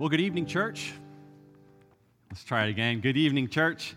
Well, good evening, church. Let's try it again. Good evening, church.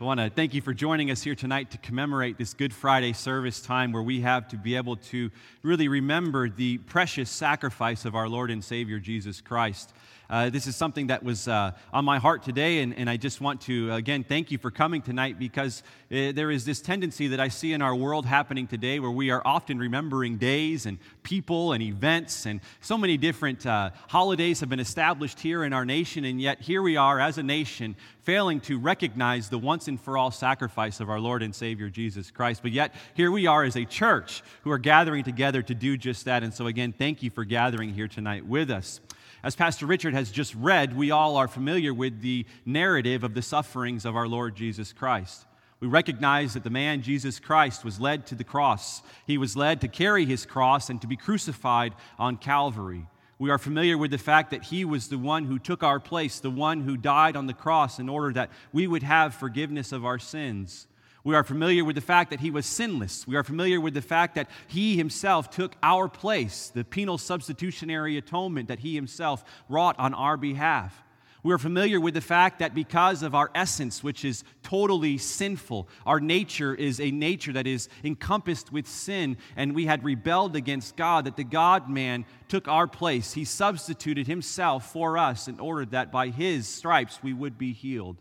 I want to thank you for joining us here tonight to commemorate this Good Friday service time where we have to be able to really remember the precious sacrifice of our Lord and Savior Jesus Christ. Uh, this is something that was uh, on my heart today, and, and I just want to, again, thank you for coming tonight because uh, there is this tendency that I see in our world happening today where we are often remembering days and people and events, and so many different uh, holidays have been established here in our nation, and yet here we are as a nation failing to recognize the once and for all sacrifice of our Lord and Savior Jesus Christ. But yet, here we are as a church who are gathering together to do just that. And so, again, thank you for gathering here tonight with us. As Pastor Richard has just read, we all are familiar with the narrative of the sufferings of our Lord Jesus Christ. We recognize that the man Jesus Christ was led to the cross. He was led to carry his cross and to be crucified on Calvary. We are familiar with the fact that he was the one who took our place, the one who died on the cross in order that we would have forgiveness of our sins. We are familiar with the fact that he was sinless. We are familiar with the fact that he himself took our place, the penal substitutionary atonement that he himself wrought on our behalf. We are familiar with the fact that because of our essence, which is totally sinful, our nature is a nature that is encompassed with sin, and we had rebelled against God, that the God man took our place. He substituted himself for us in order that by his stripes we would be healed.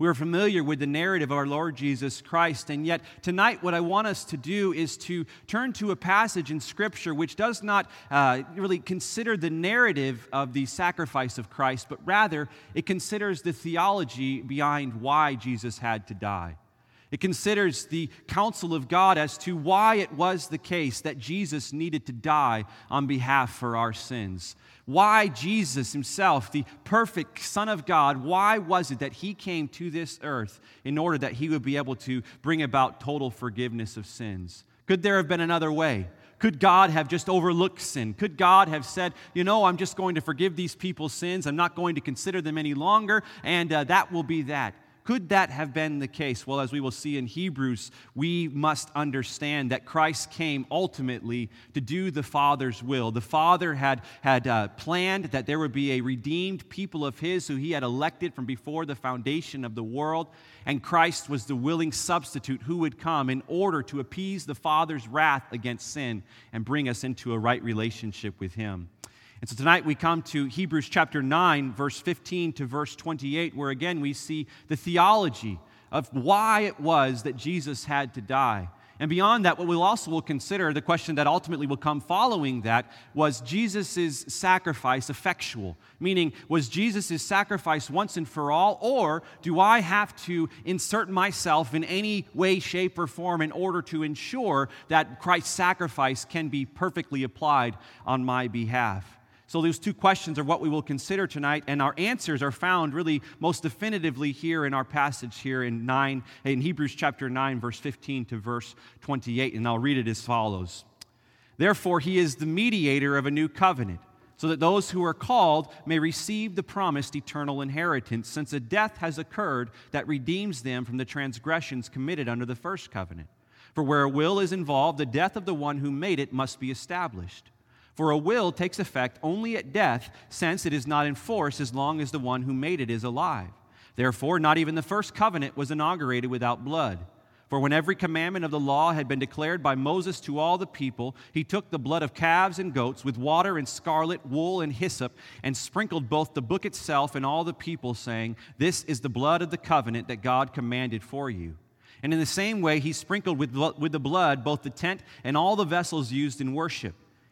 We are familiar with the narrative of our Lord Jesus Christ, and yet tonight, what I want us to do is to turn to a passage in Scripture which does not uh, really consider the narrative of the sacrifice of Christ, but rather it considers the theology behind why Jesus had to die. It considers the counsel of God as to why it was the case that Jesus needed to die on behalf for our sins. Why Jesus himself, the perfect Son of God, why was it that he came to this earth in order that he would be able to bring about total forgiveness of sins? Could there have been another way? Could God have just overlooked sin? Could God have said, you know, I'm just going to forgive these people's sins, I'm not going to consider them any longer, and uh, that will be that? Could that have been the case? Well, as we will see in Hebrews, we must understand that Christ came ultimately to do the Father's will. The Father had, had uh, planned that there would be a redeemed people of His who He had elected from before the foundation of the world, and Christ was the willing substitute who would come in order to appease the Father's wrath against sin and bring us into a right relationship with Him. And so tonight we come to Hebrews chapter 9, verse 15 to verse 28, where again we see the theology of why it was that Jesus had to die. And beyond that, what we'll also will consider, the question that ultimately will come following that, was Jesus' sacrifice effectual? Meaning, was Jesus' sacrifice once and for all, or do I have to insert myself in any way, shape, or form in order to ensure that Christ's sacrifice can be perfectly applied on my behalf? So, those two questions are what we will consider tonight, and our answers are found really most definitively here in our passage here in 9, in Hebrews chapter 9, verse 15 to verse 28. And I'll read it as follows Therefore, he is the mediator of a new covenant, so that those who are called may receive the promised eternal inheritance, since a death has occurred that redeems them from the transgressions committed under the first covenant. For where a will is involved, the death of the one who made it must be established. For a will takes effect only at death, since it is not in force as long as the one who made it is alive. Therefore, not even the first covenant was inaugurated without blood. For when every commandment of the law had been declared by Moses to all the people, he took the blood of calves and goats with water and scarlet, wool and hyssop, and sprinkled both the book itself and all the people, saying, This is the blood of the covenant that God commanded for you. And in the same way, he sprinkled with, with the blood both the tent and all the vessels used in worship.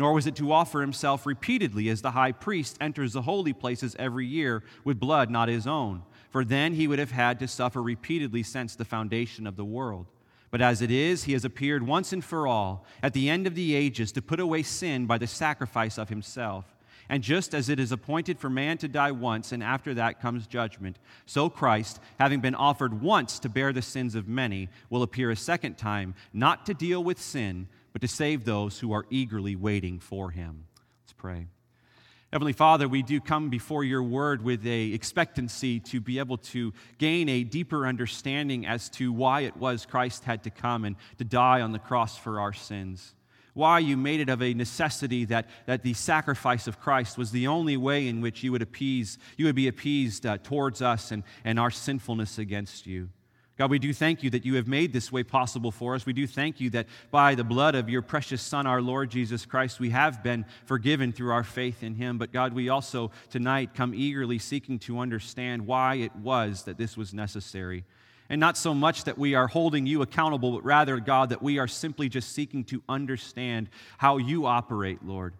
nor was it to offer himself repeatedly as the high priest enters the holy places every year with blood not his own, for then he would have had to suffer repeatedly since the foundation of the world. But as it is, he has appeared once and for all at the end of the ages to put away sin by the sacrifice of himself. And just as it is appointed for man to die once, and after that comes judgment, so Christ, having been offered once to bear the sins of many, will appear a second time, not to deal with sin, but to save those who are eagerly waiting for him. Let's pray. Heavenly Father, we do come before your word with a expectancy to be able to gain a deeper understanding as to why it was Christ had to come and to die on the cross for our sins why you made it of a necessity that, that the sacrifice of Christ was the only way in which you would appease, you would be appeased uh, towards us and, and our sinfulness against you. God, we do thank you that you have made this way possible for us. We do thank you that by the blood of your precious Son, our Lord Jesus Christ, we have been forgiven through our faith in him. But God, we also tonight come eagerly seeking to understand why it was that this was necessary. And not so much that we are holding you accountable, but rather, God, that we are simply just seeking to understand how you operate, Lord.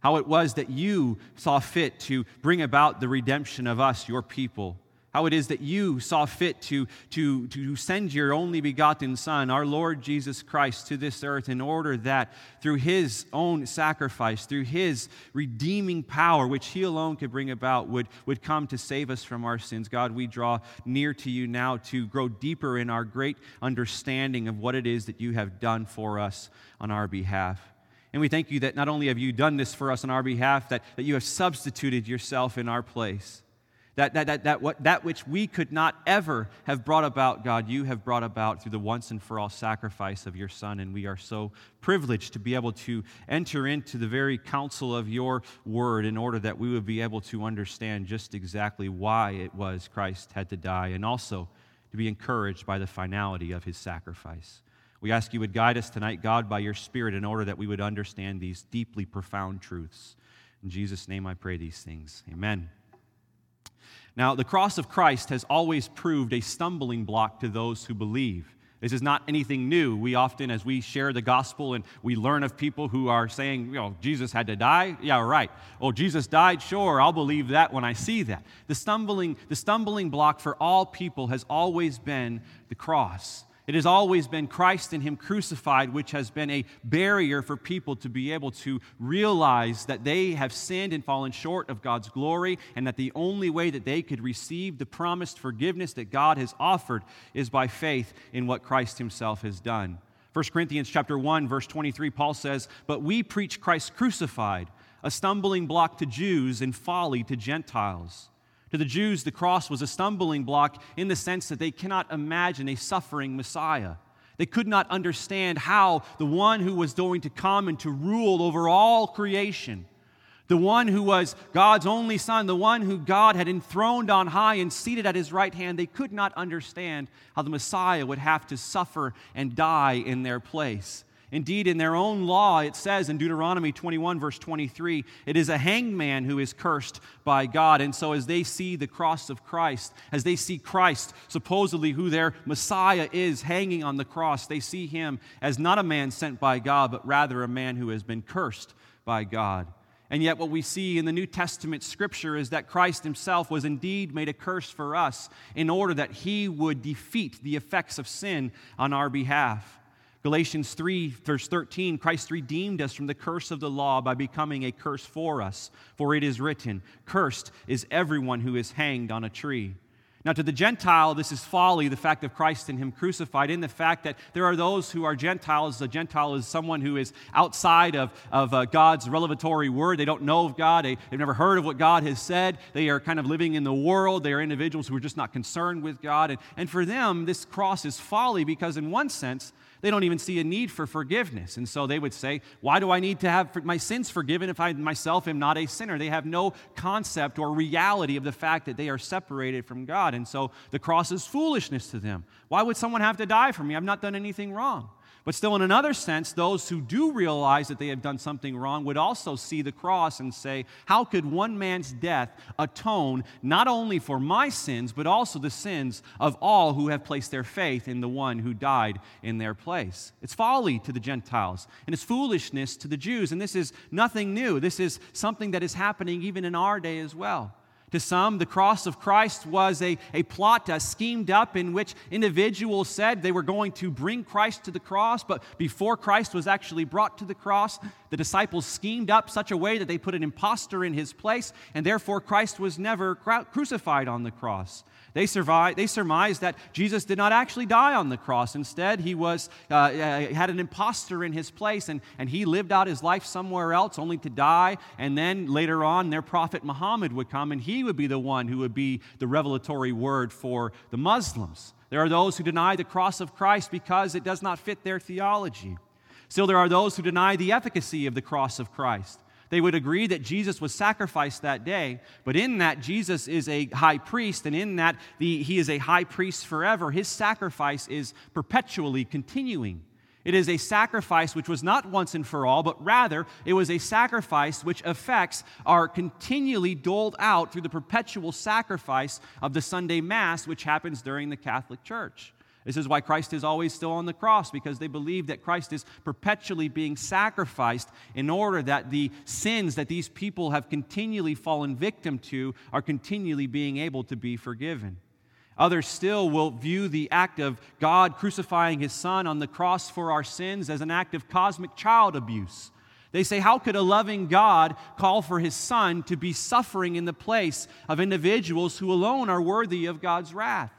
How it was that you saw fit to bring about the redemption of us, your people how it is that you saw fit to, to, to send your only begotten Son, our Lord Jesus Christ, to this earth in order that through his own sacrifice, through his redeeming power, which he alone could bring about, would, would come to save us from our sins. God, we draw near to you now to grow deeper in our great understanding of what it is that you have done for us on our behalf. And we thank you that not only have you done this for us on our behalf, that, that you have substituted yourself in our place. That, that, that, that, what, that which we could not ever have brought about, God, you have brought about through the once and for all sacrifice of your Son. And we are so privileged to be able to enter into the very counsel of your word in order that we would be able to understand just exactly why it was Christ had to die and also to be encouraged by the finality of his sacrifice. We ask you would guide us tonight, God, by your Spirit, in order that we would understand these deeply profound truths. In Jesus' name I pray these things. Amen. Now, the cross of Christ has always proved a stumbling block to those who believe. This is not anything new. We often, as we share the gospel and we learn of people who are saying, you know, Jesus had to die. Yeah, right. Oh, Jesus died. Sure, I'll believe that when I see that. The stumbling, the stumbling block for all people has always been the cross. It has always been Christ and Him crucified, which has been a barrier for people to be able to realize that they have sinned and fallen short of God's glory, and that the only way that they could receive the promised forgiveness that God has offered is by faith in what Christ Himself has done. 1 Corinthians chapter 1 verse 23 Paul says, "But we preach Christ crucified, a stumbling block to Jews and folly to Gentiles." To the Jews, the cross was a stumbling block in the sense that they cannot imagine a suffering Messiah. They could not understand how the one who was going to come and to rule over all creation, the one who was God's only Son, the one who God had enthroned on high and seated at his right hand, they could not understand how the Messiah would have to suffer and die in their place. Indeed, in their own law, it says in Deuteronomy 21, verse 23, it is a hangman who is cursed by God. And so, as they see the cross of Christ, as they see Christ, supposedly who their Messiah is, hanging on the cross, they see him as not a man sent by God, but rather a man who has been cursed by God. And yet, what we see in the New Testament scripture is that Christ himself was indeed made a curse for us in order that he would defeat the effects of sin on our behalf. Galatians 3, verse 13 Christ redeemed us from the curse of the law by becoming a curse for us. For it is written, Cursed is everyone who is hanged on a tree. Now, to the Gentile, this is folly, the fact of Christ and Him crucified, in the fact that there are those who are Gentiles. A Gentile is someone who is outside of, of uh, God's revelatory word. They don't know of God, they, they've never heard of what God has said. They are kind of living in the world. They are individuals who are just not concerned with God. And, and for them, this cross is folly because, in one sense, they don't even see a need for forgiveness. And so they would say, Why do I need to have my sins forgiven if I myself am not a sinner? They have no concept or reality of the fact that they are separated from God. And so the cross is foolishness to them. Why would someone have to die for me? I've not done anything wrong. But still, in another sense, those who do realize that they have done something wrong would also see the cross and say, How could one man's death atone not only for my sins, but also the sins of all who have placed their faith in the one who died in their place? It's folly to the Gentiles, and it's foolishness to the Jews. And this is nothing new. This is something that is happening even in our day as well. To some, the cross of Christ was a, a plot uh, schemed up in which individuals said they were going to bring Christ to the cross, but before Christ was actually brought to the cross, the disciples schemed up such a way that they put an impostor in his place, and therefore Christ was never crucified on the cross. They, survived, they surmised that Jesus did not actually die on the cross. Instead, he was, uh, uh, had an impostor in his place, and, and he lived out his life somewhere else only to die. And then later on, their prophet Muhammad would come, and he would be the one who would be the revelatory word for the Muslims. There are those who deny the cross of Christ because it does not fit their theology. Still, there are those who deny the efficacy of the cross of Christ. They would agree that Jesus was sacrificed that day, but in that Jesus is a high priest, and in that the, he is a high priest forever. His sacrifice is perpetually continuing. It is a sacrifice which was not once and for all, but rather it was a sacrifice which effects are continually doled out through the perpetual sacrifice of the Sunday Mass, which happens during the Catholic Church. This is why Christ is always still on the cross, because they believe that Christ is perpetually being sacrificed in order that the sins that these people have continually fallen victim to are continually being able to be forgiven. Others still will view the act of God crucifying his son on the cross for our sins as an act of cosmic child abuse. They say, How could a loving God call for his son to be suffering in the place of individuals who alone are worthy of God's wrath?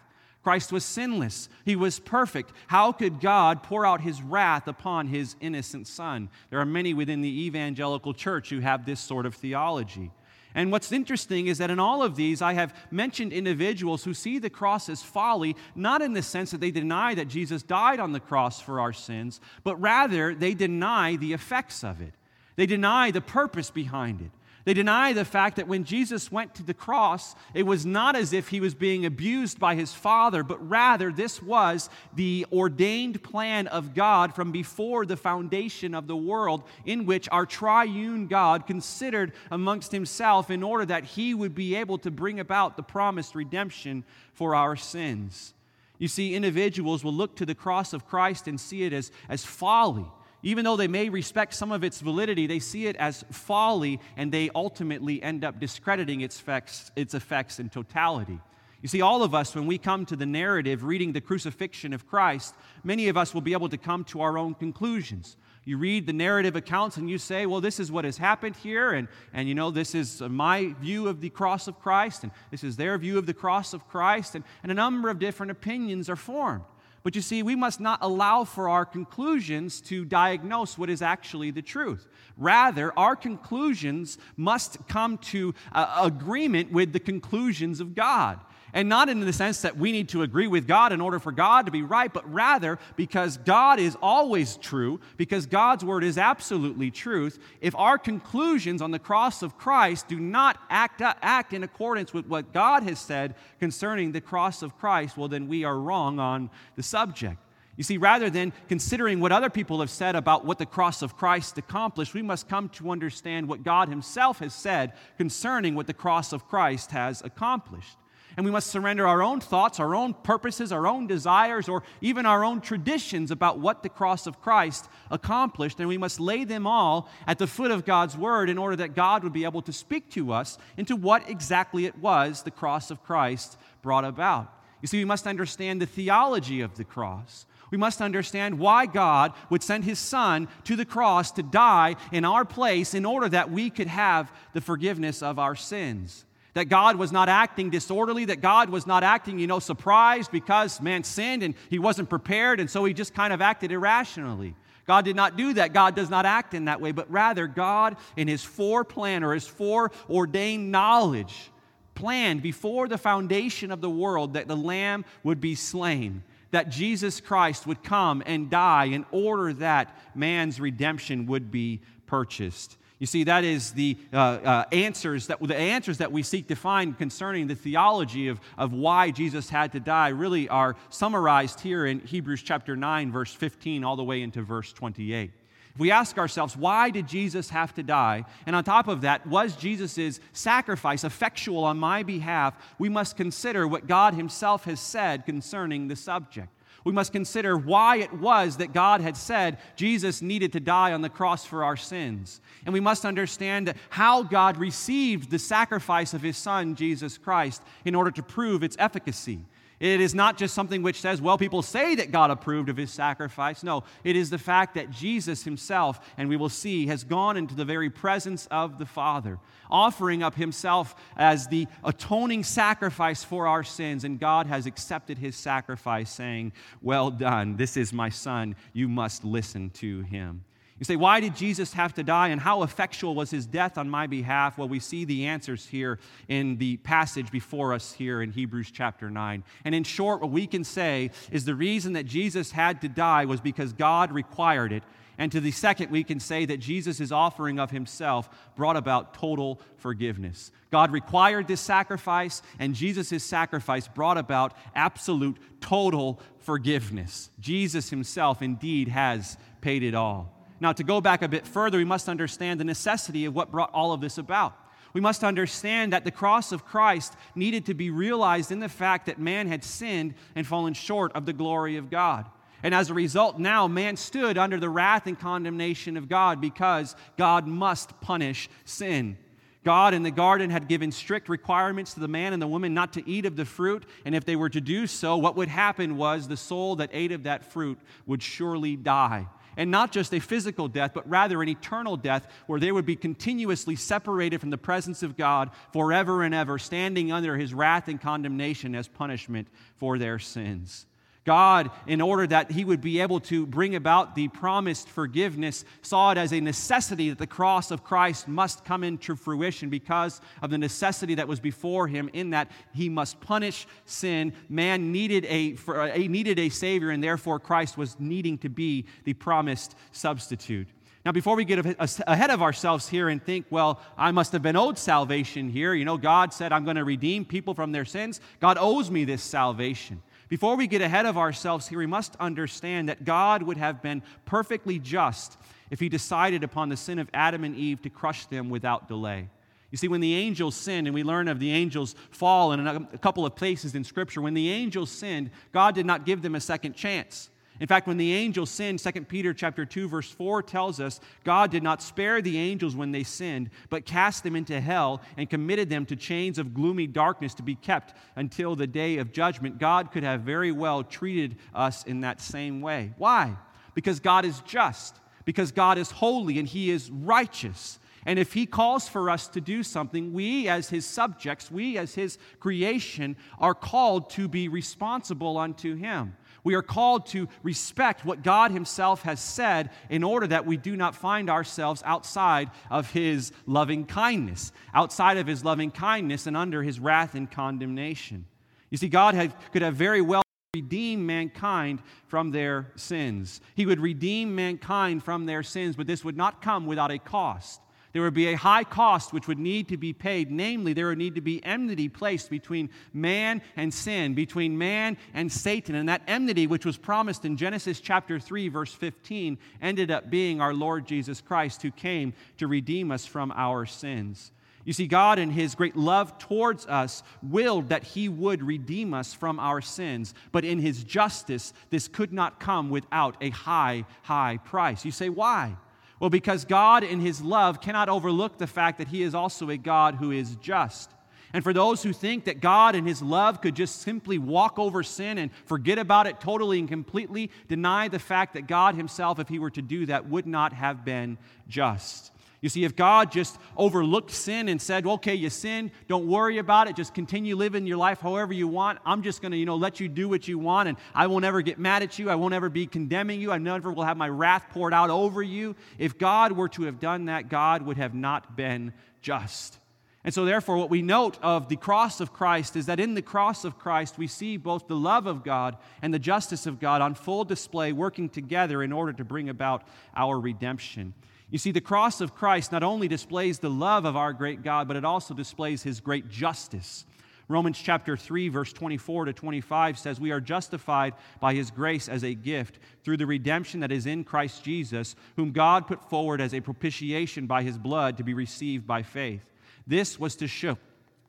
Christ was sinless, he was perfect. How could God pour out his wrath upon his innocent son? There are many within the evangelical church who have this sort of theology. And what's interesting is that in all of these, I have mentioned individuals who see the cross as folly, not in the sense that they deny that Jesus died on the cross for our sins, but rather they deny the effects of it. They deny the purpose behind it. They deny the fact that when Jesus went to the cross, it was not as if he was being abused by his Father, but rather this was the ordained plan of God from before the foundation of the world, in which our triune God considered amongst himself in order that he would be able to bring about the promised redemption for our sins. You see, individuals will look to the cross of Christ and see it as, as folly even though they may respect some of its validity, they see it as folly and they ultimately end up discrediting its effects, its effects in totality. You see, all of us, when we come to the narrative reading the crucifixion of Christ, many of us will be able to come to our own conclusions. You read the narrative accounts and you say, well, this is what has happened here, and, and you know, this is my view of the cross of Christ, and this is their view of the cross of Christ, and, and a number of different opinions are formed. But you see, we must not allow for our conclusions to diagnose what is actually the truth. Rather, our conclusions must come to uh, agreement with the conclusions of God. And not in the sense that we need to agree with God in order for God to be right, but rather because God is always true, because God's word is absolutely truth. If our conclusions on the cross of Christ do not act, act in accordance with what God has said concerning the cross of Christ, well, then we are wrong on the subject. You see, rather than considering what other people have said about what the cross of Christ accomplished, we must come to understand what God Himself has said concerning what the cross of Christ has accomplished and we must surrender our own thoughts, our own purposes, our own desires, or even our own traditions about what the cross of Christ accomplished, and we must lay them all at the foot of God's word in order that God would be able to speak to us into what exactly it was the cross of Christ brought about. You see, we must understand the theology of the cross. We must understand why God would send his son to the cross to die in our place in order that we could have the forgiveness of our sins that God was not acting disorderly, that God was not acting, you know, surprised because man sinned and he wasn't prepared, and so he just kind of acted irrationally. God did not do that. God does not act in that way, but rather, God, in his foreplan or his foreordained knowledge, planned before the foundation of the world that the Lamb would be slain, that Jesus Christ would come and die in order that man's redemption would be purchased. You see, that is the uh, uh, answers that the answers that we seek to find concerning the theology of, of why Jesus had to die really are summarized here in Hebrews chapter 9, verse 15, all the way into verse 28. If we ask ourselves, why did Jesus have to die? And on top of that, was Jesus' sacrifice effectual on my behalf? We must consider what God Himself has said concerning the subject. We must consider why it was that God had said Jesus needed to die on the cross for our sins. And we must understand how God received the sacrifice of his Son, Jesus Christ, in order to prove its efficacy. It is not just something which says, well, people say that God approved of his sacrifice. No, it is the fact that Jesus himself, and we will see, has gone into the very presence of the Father, offering up himself as the atoning sacrifice for our sins. And God has accepted his sacrifice, saying, Well done, this is my Son, you must listen to him. You say, why did Jesus have to die and how effectual was his death on my behalf? Well, we see the answers here in the passage before us here in Hebrews chapter 9. And in short, what we can say is the reason that Jesus had to die was because God required it. And to the second, we can say that Jesus' offering of himself brought about total forgiveness. God required this sacrifice, and Jesus' sacrifice brought about absolute, total forgiveness. Jesus himself indeed has paid it all. Now, to go back a bit further, we must understand the necessity of what brought all of this about. We must understand that the cross of Christ needed to be realized in the fact that man had sinned and fallen short of the glory of God. And as a result, now man stood under the wrath and condemnation of God because God must punish sin. God in the garden had given strict requirements to the man and the woman not to eat of the fruit, and if they were to do so, what would happen was the soul that ate of that fruit would surely die and not just a physical death, but rather an eternal death where they would be continuously separated from the presence of God forever and ever, standing under his wrath and condemnation as punishment for their sins. God, in order that he would be able to bring about the promised forgiveness, saw it as a necessity that the cross of Christ must come into fruition because of the necessity that was before him, in that he must punish sin. Man needed a, a uh, needed a Savior, and therefore Christ was needing to be the promised substitute. Now, before we get ahead of ourselves here and think, well, I must have been owed salvation here. You know, God said, I'm going to redeem people from their sins. God owes me this salvation. Before we get ahead of ourselves here, we must understand that God would have been perfectly just if he decided upon the sin of Adam and Eve to crush them without delay. You see, when the angels sinned, and we learn of the angels' fall in a couple of places in Scripture, when the angels sinned, God did not give them a second chance. In fact, when the angels sinned, 2 Peter chapter 2 verse 4 tells us God did not spare the angels when they sinned, but cast them into hell and committed them to chains of gloomy darkness to be kept until the day of judgment. God could have very well treated us in that same way. Why? Because God is just, because God is holy and he is righteous. And if he calls for us to do something, we as his subjects, we as his creation, are called to be responsible unto him. We are called to respect what God Himself has said in order that we do not find ourselves outside of His loving kindness, outside of His loving kindness and under His wrath and condemnation. You see, God had, could have very well redeemed mankind from their sins. He would redeem mankind from their sins, but this would not come without a cost. There would be a high cost which would need to be paid. Namely, there would need to be enmity placed between man and sin, between man and Satan. And that enmity, which was promised in Genesis chapter 3, verse 15, ended up being our Lord Jesus Christ, who came to redeem us from our sins. You see, God, in His great love towards us, willed that He would redeem us from our sins. But in His justice, this could not come without a high, high price. You say, why? Well, because God, in His love, cannot overlook the fact that He is also a God who is just. And for those who think that God in His love could just simply walk over sin and forget about it totally and completely, deny the fact that God Himself, if He were to do that, would not have been just. You see, if God just overlooked sin and said, okay, you sin, don't worry about it, just continue living your life however you want, I'm just going to, you know, let you do what you want, and I won't ever get mad at you, I won't ever be condemning you, I never will have my wrath poured out over you. If God were to have done that, God would have not been just. And so, therefore, what we note of the cross of Christ is that in the cross of Christ, we see both the love of God and the justice of God on full display, working together in order to bring about our redemption. You see, the cross of Christ not only displays the love of our great God, but it also displays his great justice. Romans chapter 3, verse 24 to 25 says, We are justified by his grace as a gift through the redemption that is in Christ Jesus, whom God put forward as a propitiation by his blood to be received by faith. This was to show,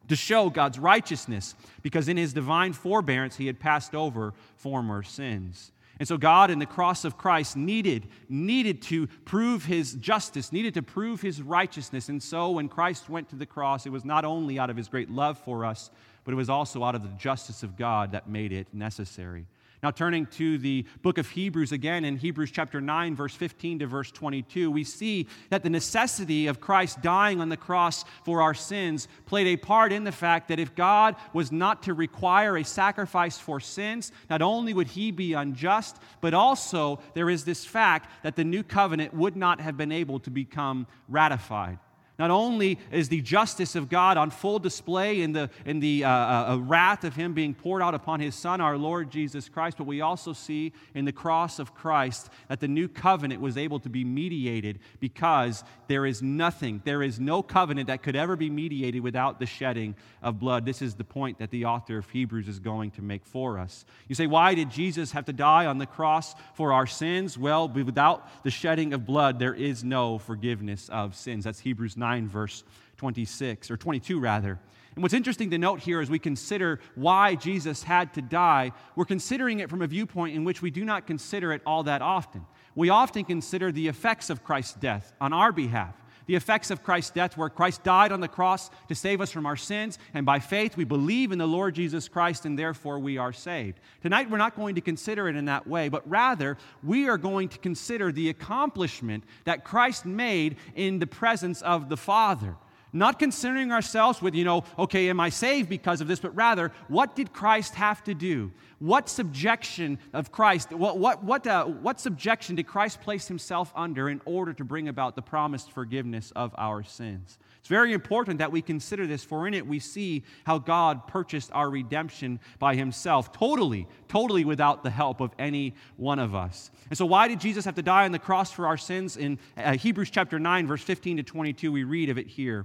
to show God's righteousness, because in his divine forbearance he had passed over former sins. And so God in the cross of Christ needed needed to prove his justice, needed to prove his righteousness. And so when Christ went to the cross, it was not only out of his great love for us, but it was also out of the justice of God that made it necessary. Now, turning to the book of Hebrews again, in Hebrews chapter 9, verse 15 to verse 22, we see that the necessity of Christ dying on the cross for our sins played a part in the fact that if God was not to require a sacrifice for sins, not only would he be unjust, but also there is this fact that the new covenant would not have been able to become ratified. Not only is the justice of God on full display in the, in the uh, uh, uh, wrath of Him being poured out upon His Son, our Lord Jesus Christ, but we also see in the cross of Christ that the new covenant was able to be mediated because there is nothing, there is no covenant that could ever be mediated without the shedding of blood. This is the point that the author of Hebrews is going to make for us. You say, why did Jesus have to die on the cross for our sins? Well, without the shedding of blood, there is no forgiveness of sins. That's Hebrews 9 9, verse 26, or 22 rather. And what's interesting to note here as we consider why Jesus had to die, we're considering it from a viewpoint in which we do not consider it all that often. We often consider the effects of Christ's death on our behalf the effects of Christ's death, where Christ died on the cross to save us from our sins, and by faith we believe in the Lord Jesus Christ, and therefore we are saved. Tonight we're not going to consider it in that way, but rather we are going to consider the accomplishment that Christ made in the presence of the Father. Not considering ourselves with, you know, okay, am I saved because of this, but rather, what did Christ have to do? What subjection of Christ, what, what, what, uh, what subjection did Christ place himself under in order to bring about the promised forgiveness of our sins? It's very important that we consider this, for in it we see how God purchased our redemption by himself, totally, totally without the help of any one of us. And so, why did Jesus have to die on the cross for our sins? In uh, Hebrews chapter 9, verse 15 to 22, we read of it here.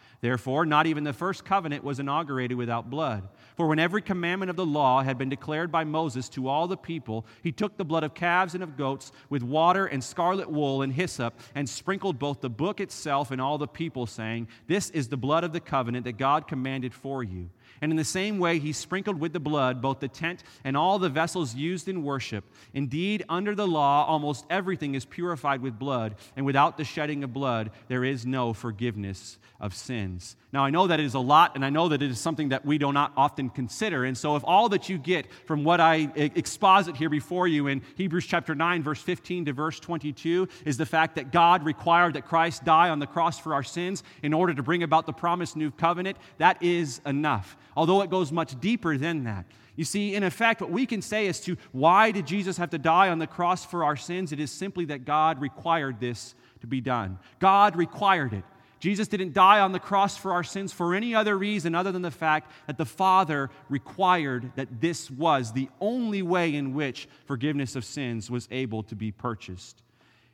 Therefore, not even the first covenant was inaugurated without blood. For when every commandment of the law had been declared by Moses to all the people, he took the blood of calves and of goats with water and scarlet wool and hyssop and sprinkled both the book itself and all the people, saying, This is the blood of the covenant that God commanded for you. And in the same way, he sprinkled with the blood both the tent and all the vessels used in worship. Indeed, under the law, almost everything is purified with blood, and without the shedding of blood, there is no forgiveness of sins. Now, I know that it is a lot, and I know that it is something that we do not often consider. And so, if all that you get from what I exposit here before you in Hebrews chapter 9, verse 15 to verse 22, is the fact that God required that Christ die on the cross for our sins in order to bring about the promised new covenant, that is enough. Although it goes much deeper than that. You see, in effect, what we can say as to why did Jesus have to die on the cross for our sins, it is simply that God required this to be done. God required it. Jesus didn't die on the cross for our sins for any other reason other than the fact that the Father required that this was the only way in which forgiveness of sins was able to be purchased.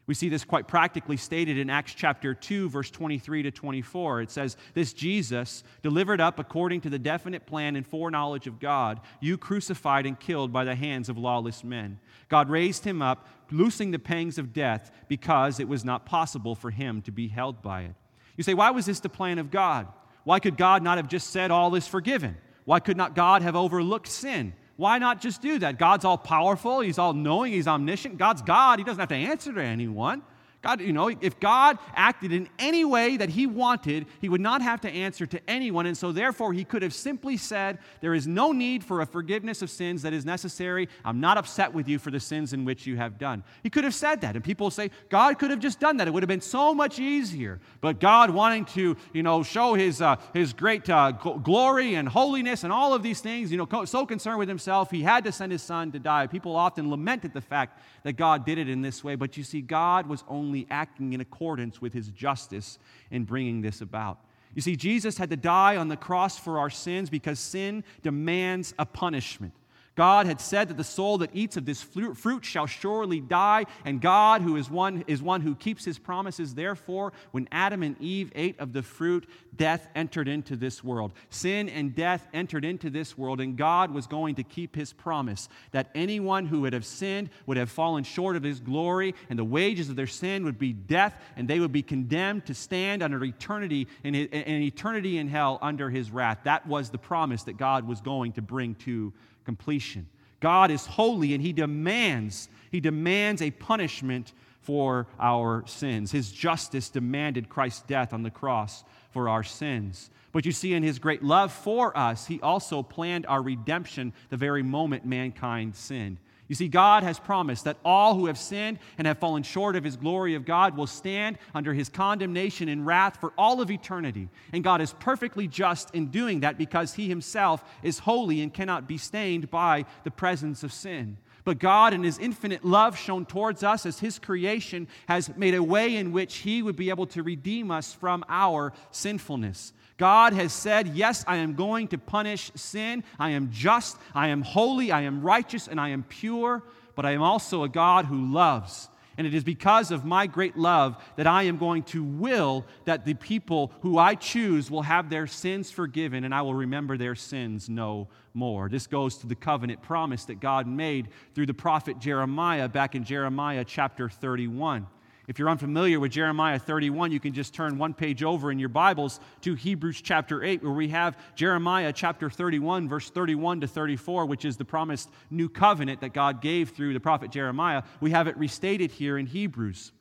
We see this quite practically stated in Acts chapter 2, verse 23 to 24. It says, This Jesus, delivered up according to the definite plan and foreknowledge of God, you crucified and killed by the hands of lawless men. God raised him up, loosing the pangs of death, because it was not possible for him to be held by it. You say, why was this the plan of God? Why could God not have just said all is forgiven? Why could not God have overlooked sin? Why not just do that? God's all powerful, He's all knowing, He's omniscient. God's God, He doesn't have to answer to anyone. God, you know, if God acted in any way that he wanted, he would not have to answer to anyone. And so, therefore, he could have simply said, There is no need for a forgiveness of sins that is necessary. I'm not upset with you for the sins in which you have done. He could have said that. And people say, God could have just done that. It would have been so much easier. But God, wanting to, you know, show his, uh, his great uh, glory and holiness and all of these things, you know, so concerned with himself, he had to send his son to die. People often lamented the fact that God did it in this way. But you see, God was only acting in accordance with his justice in bringing this about. You see, Jesus had to die on the cross for our sins because sin demands a punishment. God had said that the soul that eats of this fruit shall surely die, and God, who is one, is one who keeps his promises. Therefore, when Adam and Eve ate of the fruit, death entered into this world. Sin and death entered into this world, and God was going to keep his promise that anyone who would have sinned would have fallen short of his glory, and the wages of their sin would be death, and they would be condemned to stand under eternity in, eternity in hell under his wrath. That was the promise that God was going to bring to completion. God is holy and he demands he demands a punishment for our sins. His justice demanded Christ's death on the cross for our sins. But you see, in his great love for us, he also planned our redemption the very moment mankind sinned. You see, God has promised that all who have sinned and have fallen short of his glory of God will stand under his condemnation and wrath for all of eternity. And God is perfectly just in doing that because he himself is holy and cannot be stained by the presence of sin. But God, in His infinite love shown towards us as His creation, has made a way in which He would be able to redeem us from our sinfulness. God has said, Yes, I am going to punish sin. I am just, I am holy, I am righteous, and I am pure, but I am also a God who loves. And it is because of my great love that I am going to will that the people who I choose will have their sins forgiven and I will remember their sins no more. This goes to the covenant promise that God made through the prophet Jeremiah back in Jeremiah chapter 31. If you're unfamiliar with Jeremiah 31, you can just turn one page over in your Bibles to Hebrews chapter 8, where we have Jeremiah chapter 31, verse 31 to 34, which is the promised new covenant that God gave through the prophet Jeremiah. We have it restated here in Hebrews.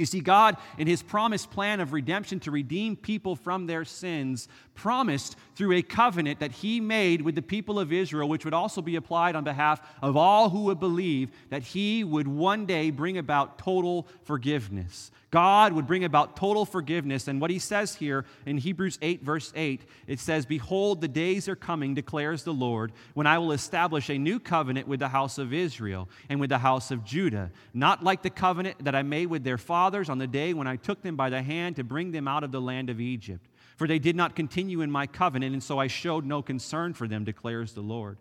You see, God, in His promised plan of redemption to redeem people from their sins, promised through a covenant that He made with the people of Israel, which would also be applied on behalf of all who would believe, that He would one day bring about total forgiveness. God would bring about total forgiveness. And what He says here in Hebrews 8, verse 8, it says, Behold, the days are coming, declares the Lord, when I will establish a new covenant with the house of Israel and with the house of Judah, not like the covenant that I made with their fathers on the day when I took them by the hand to bring them out of the land of Egypt. For they did not continue in my covenant, and so I showed no concern for them, declares the Lord.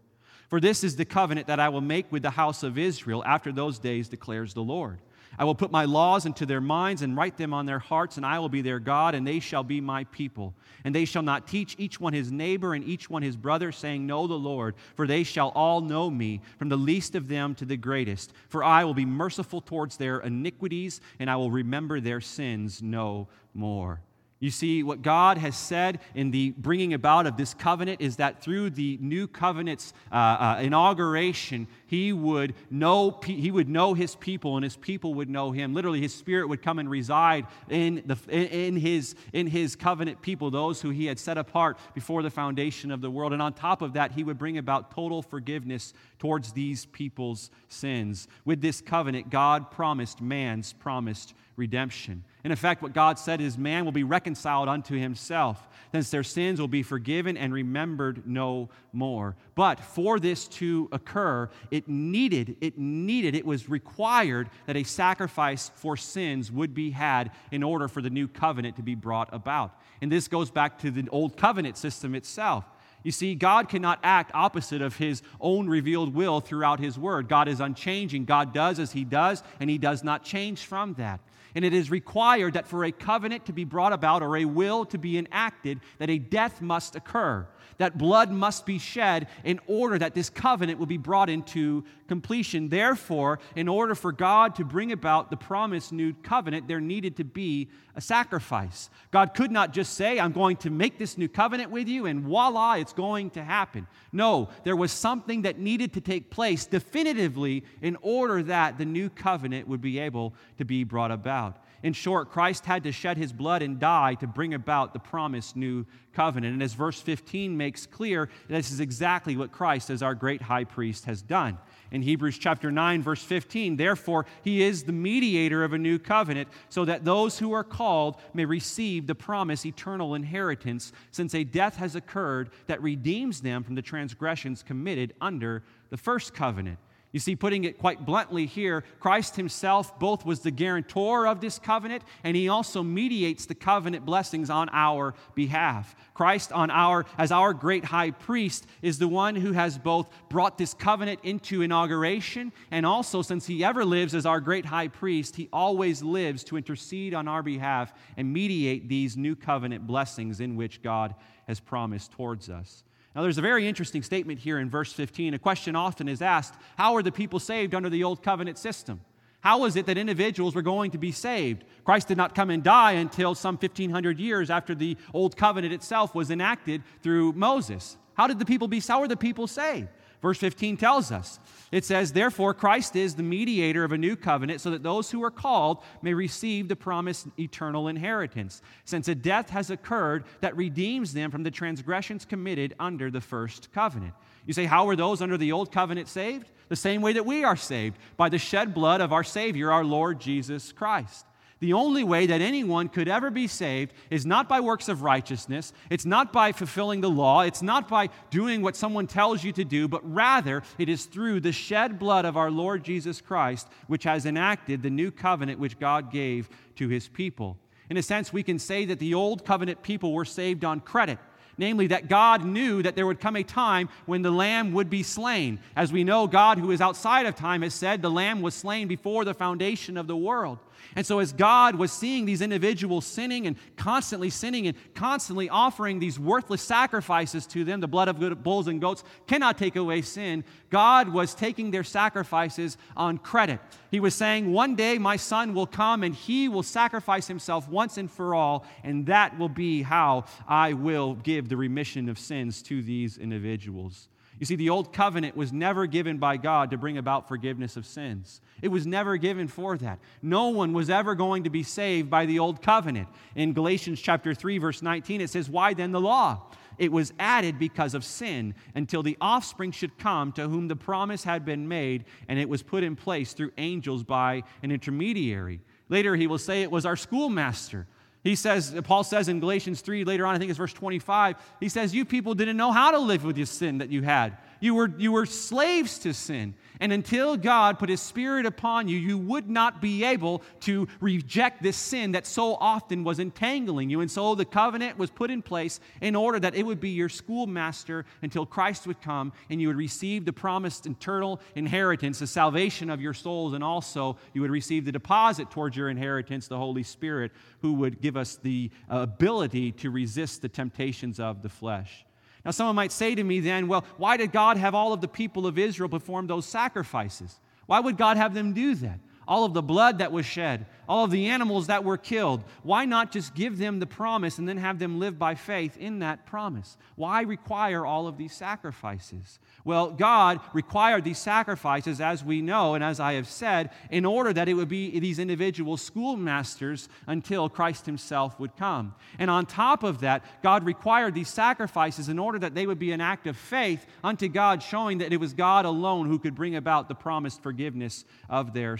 For this is the covenant that I will make with the house of Israel after those days, declares the Lord. I will put my laws into their minds and write them on their hearts, and I will be their God, and they shall be my people. And they shall not teach each one his neighbor and each one his brother, saying, Know the Lord, for they shall all know me, from the least of them to the greatest. For I will be merciful towards their iniquities, and I will remember their sins no more. You see, what God has said in the bringing about of this covenant is that through the new covenant's uh, uh, inauguration, he would, know, he would know his people and his people would know him. Literally, his spirit would come and reside in, the, in, his, in his covenant people, those who he had set apart before the foundation of the world. And on top of that, he would bring about total forgiveness towards these people's sins. With this covenant, God promised man's promised redemption. In effect, what God said is man will be reconciled unto himself, since their sins will be forgiven and remembered no more. But for this to occur, it needed, it needed, it was required that a sacrifice for sins would be had in order for the new covenant to be brought about. And this goes back to the old covenant system itself. You see, God cannot act opposite of his own revealed will throughout his word. God is unchanging. God does as he does, and he does not change from that. And it is required that for a covenant to be brought about or a will to be enacted, that a death must occur, that blood must be shed in order that this covenant will be brought into completion. Therefore, in order for God to bring about the promised new covenant, there needed to be a sacrifice. God could not just say, I'm going to make this new covenant with you, and voila, it's going to happen. No, there was something that needed to take place definitively in order that the new covenant would be able to be brought about. In short, Christ had to shed his blood and die to bring about the promised new covenant. And as verse 15 makes clear, this is exactly what Christ, as our great high priest, has done. In Hebrews chapter 9, verse 15, therefore, he is the mediator of a new covenant, so that those who are called may receive the promised eternal inheritance, since a death has occurred that redeems them from the transgressions committed under the first covenant. You see, putting it quite bluntly here, Christ himself both was the guarantor of this covenant and he also mediates the covenant blessings on our behalf. Christ on our as our great high priest is the one who has both brought this covenant into inauguration and also since he ever lives as our great high priest, he always lives to intercede on our behalf and mediate these new covenant blessings in which God has promised towards us. Now, there's a very interesting statement here in verse 15. A question often is asked How are the people saved under the old covenant system? How was it that individuals were going to be saved? Christ did not come and die until some 1500 years after the old covenant itself was enacted through Moses. How did the people be how were the people saved? Verse 15 tells us it says, Therefore, Christ is the mediator of a new covenant, so that those who are called may receive the promised eternal inheritance, since a death has occurred that redeems them from the transgressions committed under the first covenant. You say, How were those under the old covenant saved? The same way that we are saved, by the shed blood of our Savior, our Lord Jesus Christ. The only way that anyone could ever be saved is not by works of righteousness, it's not by fulfilling the law, it's not by doing what someone tells you to do, but rather it is through the shed blood of our Lord Jesus Christ, which has enacted the new covenant which God gave to his people. In a sense, we can say that the old covenant people were saved on credit namely that God knew that there would come a time when the lamb would be slain. As we know, God, who is outside of time, has said the lamb was slain before the foundation of the world. And so, as God was seeing these individuals sinning and constantly sinning and constantly offering these worthless sacrifices to them, the blood of bulls and goats cannot take away sin, God was taking their sacrifices on credit. He was saying, One day my son will come and he will sacrifice himself once and for all, and that will be how I will give the remission of sins to these individuals. You see, the old covenant was never given by God to bring about forgiveness of sins. It was never given for that. No one was ever going to be saved by the old covenant. In Galatians chapter 3 verse 19 it says, "Why then the law? It was added because of sin until the offspring should come to whom the promise had been made, and it was put in place through angels by an intermediary." Later he will say it was our schoolmaster he says, Paul says in Galatians 3, later on, I think it's verse 25, he says, You people didn't know how to live with your sin that you had. You were, you were slaves to sin. And until God put his spirit upon you, you would not be able to reject this sin that so often was entangling you. And so the covenant was put in place in order that it would be your schoolmaster until Christ would come and you would receive the promised eternal inheritance, the salvation of your souls, and also you would receive the deposit towards your inheritance, the Holy Spirit, who would give us the uh, ability to resist the temptations of the flesh. Now, someone might say to me then, well, why did God have all of the people of Israel perform those sacrifices? Why would God have them do that? All of the blood that was shed, all of the animals that were killed. Why not just give them the promise and then have them live by faith in that promise? Why require all of these sacrifices? Well, God required these sacrifices, as we know, and as I have said, in order that it would be these individual schoolmasters until Christ Himself would come. And on top of that, God required these sacrifices in order that they would be an act of faith unto God, showing that it was God alone who could bring about the promised forgiveness of their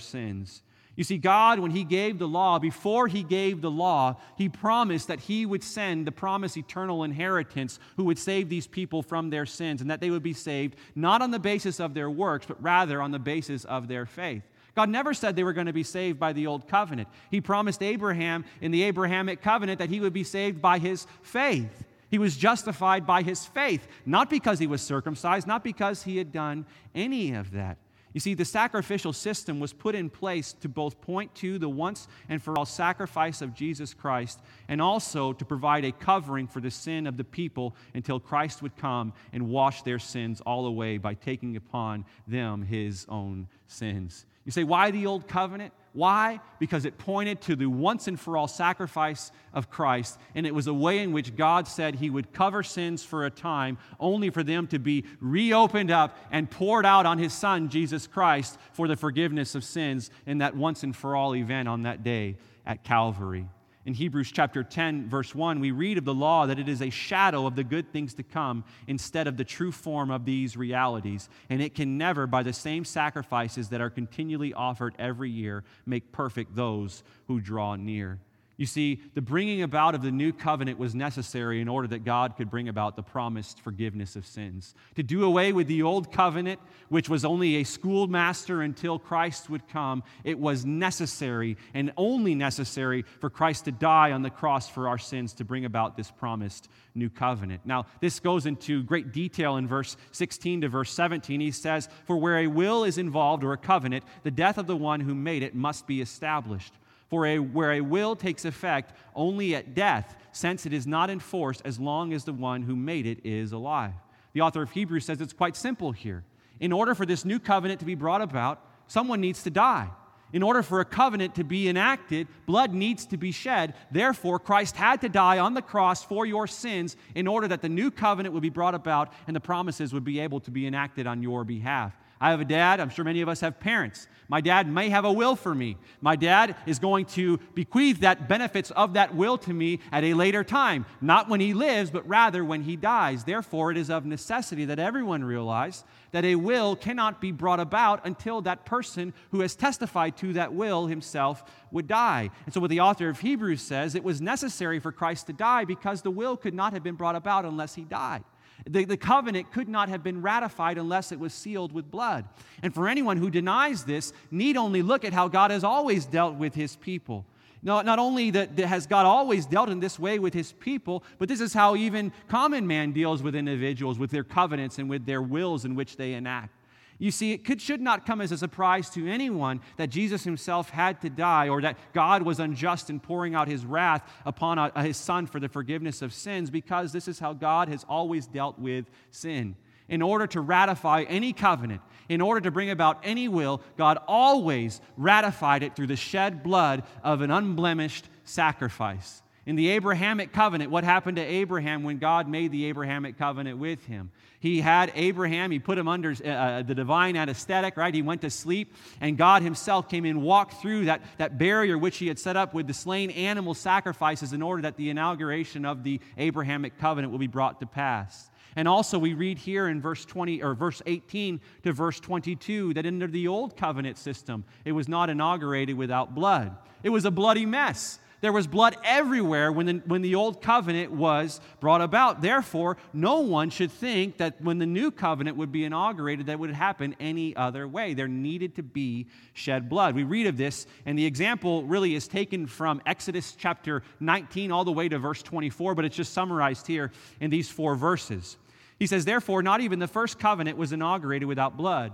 sins. You see, God, when He gave the law, before He gave the law, He promised that He would send the promised eternal inheritance who would save these people from their sins and that they would be saved not on the basis of their works, but rather on the basis of their faith. God never said they were going to be saved by the old covenant. He promised Abraham in the Abrahamic covenant that he would be saved by his faith. He was justified by his faith, not because he was circumcised, not because he had done any of that. You see, the sacrificial system was put in place to both point to the once and for all sacrifice of Jesus Christ and also to provide a covering for the sin of the people until Christ would come and wash their sins all away by taking upon them his own sins. You say, why the old covenant? Why? Because it pointed to the once and for all sacrifice of Christ, and it was a way in which God said He would cover sins for a time, only for them to be reopened up and poured out on His Son, Jesus Christ, for the forgiveness of sins in that once and for all event on that day at Calvary in Hebrews chapter 10, verse 1, we read of the law that it is a shadow of the good things to come instead of the true form of these realities. And it can never, by the same sacrifices that are continually offered every year, make perfect those who draw near. You see, the bringing about of the new covenant was necessary in order that God could bring about the promised forgiveness of sins. To do away with the old covenant, which was only a schoolmaster until Christ would come, it was necessary and only necessary for Christ to die on the cross for our sins to bring about this promised new covenant. Now, this goes into great detail in verse 16 to verse 17. He says, For where a will is involved or a covenant, the death of the one who made it must be established. For a, where a will takes effect only at death, since it is not enforced as long as the one who made it is alive. The author of Hebrews says it's quite simple here. In order for this new covenant to be brought about, someone needs to die. In order for a covenant to be enacted, blood needs to be shed. Therefore, Christ had to die on the cross for your sins in order that the new covenant would be brought about and the promises would be able to be enacted on your behalf. I have a dad. I'm sure many of us have parents. My dad may have a will for me. My dad is going to bequeath that benefits of that will to me at a later time, not when he lives, but rather when he dies. Therefore, it is of necessity that everyone realize that a will cannot be brought about until that person who has testified to that will himself would die. And so, what the author of Hebrews says, it was necessary for Christ to die because the will could not have been brought about unless he died. The, the covenant could not have been ratified unless it was sealed with blood. And for anyone who denies this, need only look at how God has always dealt with his people. Not, only that, that has God always dealt in this way with his people, but this is how even common man deals with individuals, with their covenants and with their wills in which they enact. You see, it could, should not come as a surprise to anyone that Jesus himself had to die or that God was unjust in pouring out his wrath upon a, uh, his son for the forgiveness of sins, because this is how God has always dealt with sin. In order to ratify any covenant, in order to bring about any will, God always ratified it through the shed blood of an unblemished sacrifice. In the Abrahamic covenant, what happened to Abraham when God made the Abrahamic covenant with him? He had Abraham, he put him under uh, uh, the divine anesthetic, right? He went to sleep, and God himself came in, walked through that, that barrier which he had set up with the slain animal sacrifices in order that the inauguration of the Abrahamic covenant will be brought to pass. And also, we read here in verse 20 or verse 18 to verse 22 that under the old covenant system, it was not inaugurated without blood. It was a bloody mess. There was blood everywhere when the, when the old covenant was brought about. Therefore, no one should think that when the new covenant would be inaugurated, that would happen any other way. There needed to be shed blood. We read of this, and the example really is taken from Exodus chapter 19 all the way to verse 24, but it's just summarized here in these four verses. He says, Therefore, not even the first covenant was inaugurated without blood.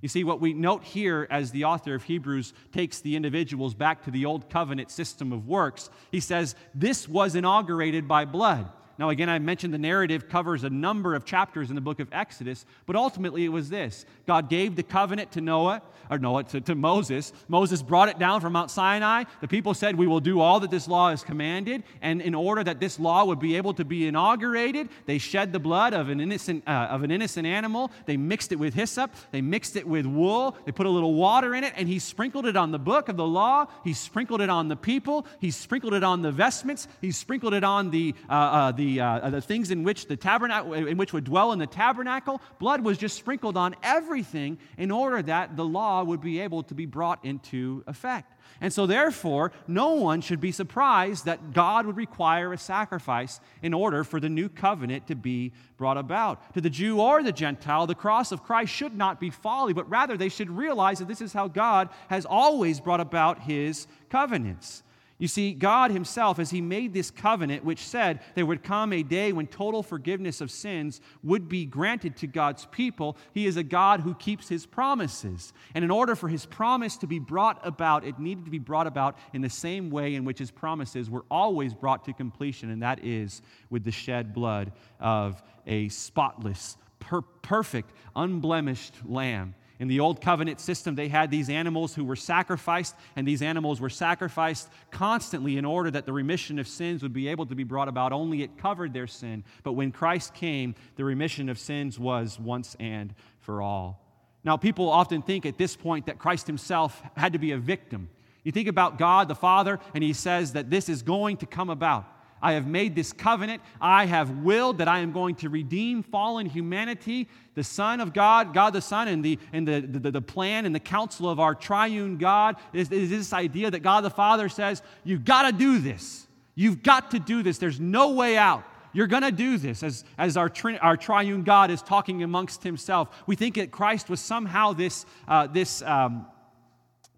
You see, what we note here as the author of Hebrews takes the individuals back to the old covenant system of works, he says, This was inaugurated by blood. Now, again, I mentioned the narrative covers a number of chapters in the book of Exodus, but ultimately it was this God gave the covenant to Noah, or Noah, to, to Moses. Moses brought it down from Mount Sinai. The people said, We will do all that this law is commanded. And in order that this law would be able to be inaugurated, they shed the blood of an innocent, uh, of an innocent animal. They mixed it with hyssop, they mixed it with wool, they put a little water in it, and he sprinkled it on the book of the law. He sprinkled it on the people, he sprinkled it on the vestments, he sprinkled it on the, uh, uh, the the, uh, the things in which the tabernacle, in which would dwell in the tabernacle, blood was just sprinkled on everything in order that the law would be able to be brought into effect. And so, therefore, no one should be surprised that God would require a sacrifice in order for the new covenant to be brought about. To the Jew or the Gentile, the cross of Christ should not be folly, but rather they should realize that this is how God has always brought about his covenants. You see, God Himself, as He made this covenant, which said there would come a day when total forgiveness of sins would be granted to God's people, He is a God who keeps His promises. And in order for His promise to be brought about, it needed to be brought about in the same way in which His promises were always brought to completion, and that is with the shed blood of a spotless, per- perfect, unblemished lamb. In the old covenant system, they had these animals who were sacrificed, and these animals were sacrificed constantly in order that the remission of sins would be able to be brought about. Only it covered their sin. But when Christ came, the remission of sins was once and for all. Now, people often think at this point that Christ himself had to be a victim. You think about God the Father, and he says that this is going to come about. I have made this covenant. I have willed that I am going to redeem fallen humanity. The Son of God, God the Son, and the, and the, the, the plan and the counsel of our triune God is, is this idea that God the Father says, You've got to do this. You've got to do this. There's no way out. You're going to do this as, as our, tri- our triune God is talking amongst himself. We think that Christ was somehow this, uh, this um,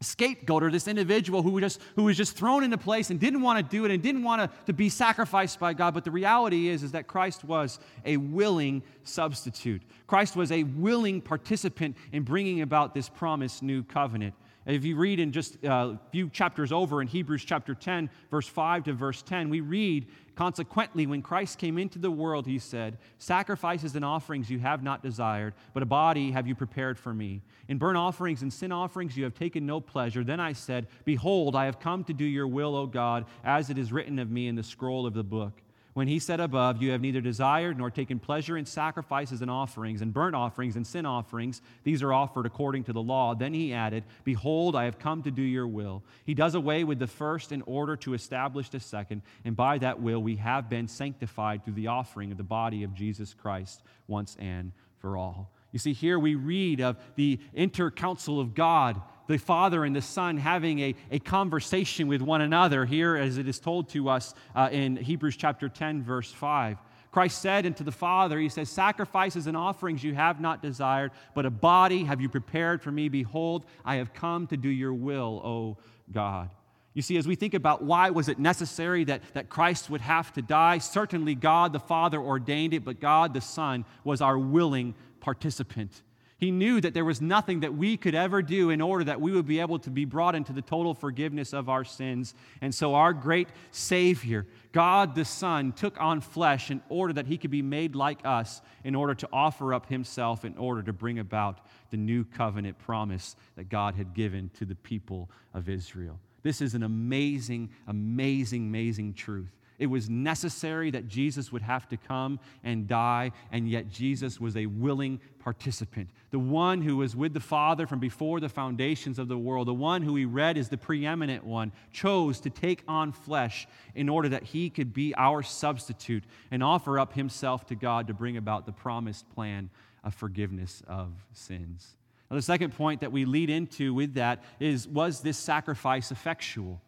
scapegoat or this individual who, just, who was just thrown into place and didn't want to do it and didn't want to, to be sacrificed by God. But the reality is, is that Christ was a willing substitute. Christ was a willing participant in bringing about this promised new covenant. If you read in just a few chapters over in Hebrews chapter 10, verse 5 to verse 10, we read, Consequently, when Christ came into the world, he said, Sacrifices and offerings you have not desired, but a body have you prepared for me. In burnt offerings and sin offerings you have taken no pleasure. Then I said, Behold, I have come to do your will, O God, as it is written of me in the scroll of the book. When he said above, You have neither desired nor taken pleasure in sacrifices and offerings, and burnt offerings and sin offerings, these are offered according to the law. Then he added, Behold, I have come to do your will. He does away with the first in order to establish the second, and by that will we have been sanctified through the offering of the body of Jesus Christ once and for all. You see, here we read of the intercouncil of God the Father and the Son having a, a conversation with one another, here as it is told to us uh, in Hebrews chapter 10, verse 5. Christ said unto the Father, He says, Sacrifices and offerings you have not desired, but a body have you prepared for me. Behold, I have come to do your will, O God. You see, as we think about why was it necessary that, that Christ would have to die, certainly God the Father ordained it, but God the Son was our willing participant he knew that there was nothing that we could ever do in order that we would be able to be brought into the total forgiveness of our sins. And so, our great Savior, God the Son, took on flesh in order that he could be made like us, in order to offer up himself, in order to bring about the new covenant promise that God had given to the people of Israel. This is an amazing, amazing, amazing truth. It was necessary that Jesus would have to come and die, and yet Jesus was a willing participant. The one who was with the Father from before the foundations of the world, the one who we read is the preeminent one, chose to take on flesh in order that he could be our substitute and offer up himself to God to bring about the promised plan of forgiveness of sins. Now, the second point that we lead into with that is was this sacrifice effectual?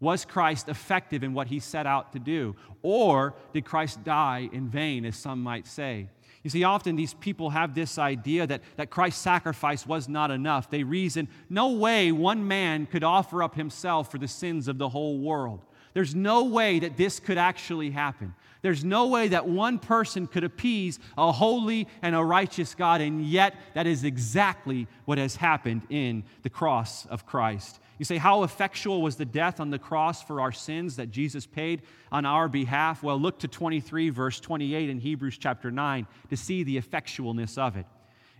Was Christ effective in what he set out to do? Or did Christ die in vain, as some might say? You see, often these people have this idea that, that Christ's sacrifice was not enough. They reason, no way one man could offer up himself for the sins of the whole world. There's no way that this could actually happen. There's no way that one person could appease a holy and a righteous God, and yet that is exactly what has happened in the cross of Christ. You say, How effectual was the death on the cross for our sins that Jesus paid on our behalf? Well, look to 23, verse 28 in Hebrews chapter 9 to see the effectualness of it.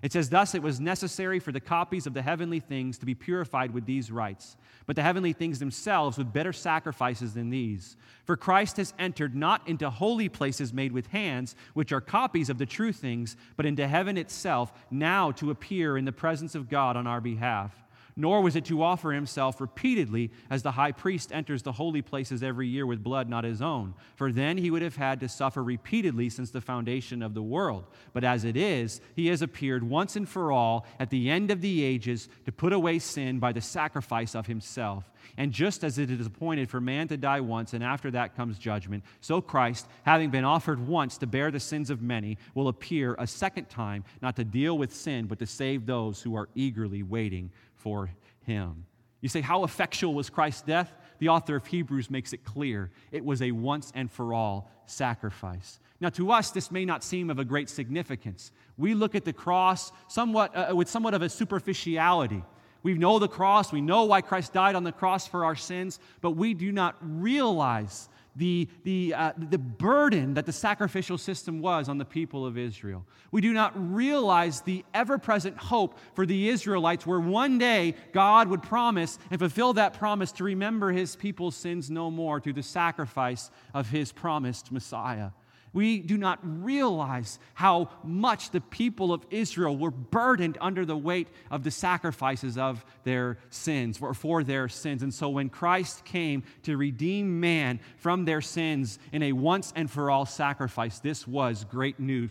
It says, Thus it was necessary for the copies of the heavenly things to be purified with these rites, but the heavenly things themselves with better sacrifices than these. For Christ has entered not into holy places made with hands, which are copies of the true things, but into heaven itself, now to appear in the presence of God on our behalf nor was it to offer himself repeatedly as the high priest enters the holy places every year with blood not his own. For then he would have had to suffer repeatedly since the foundation of the world. But as it is, he has appeared once and for all at the end of the ages to put away sin by the sacrifice of himself. And just as it is appointed for man to die once, and after that comes judgment, so Christ, having been offered once to bear the sins of many, will appear a second time, not to deal with sin, but to save those who are eagerly waiting for him. You say, How effectual was Christ's death? The author of Hebrews makes it clear it was a once and for all sacrifice. Now, to us, this may not seem of a great significance. We look at the cross somewhat, uh, with somewhat of a superficiality. We know the cross, we know why Christ died on the cross for our sins, but we do not realize the, the, uh, the burden that the sacrificial system was on the people of Israel. We do not realize the ever present hope for the Israelites, where one day God would promise and fulfill that promise to remember his people's sins no more through the sacrifice of his promised Messiah. We do not realize how much the people of Israel were burdened under the weight of the sacrifices of their sins, or for their sins. And so when Christ came to redeem man from their sins in a once and for all sacrifice, this was great news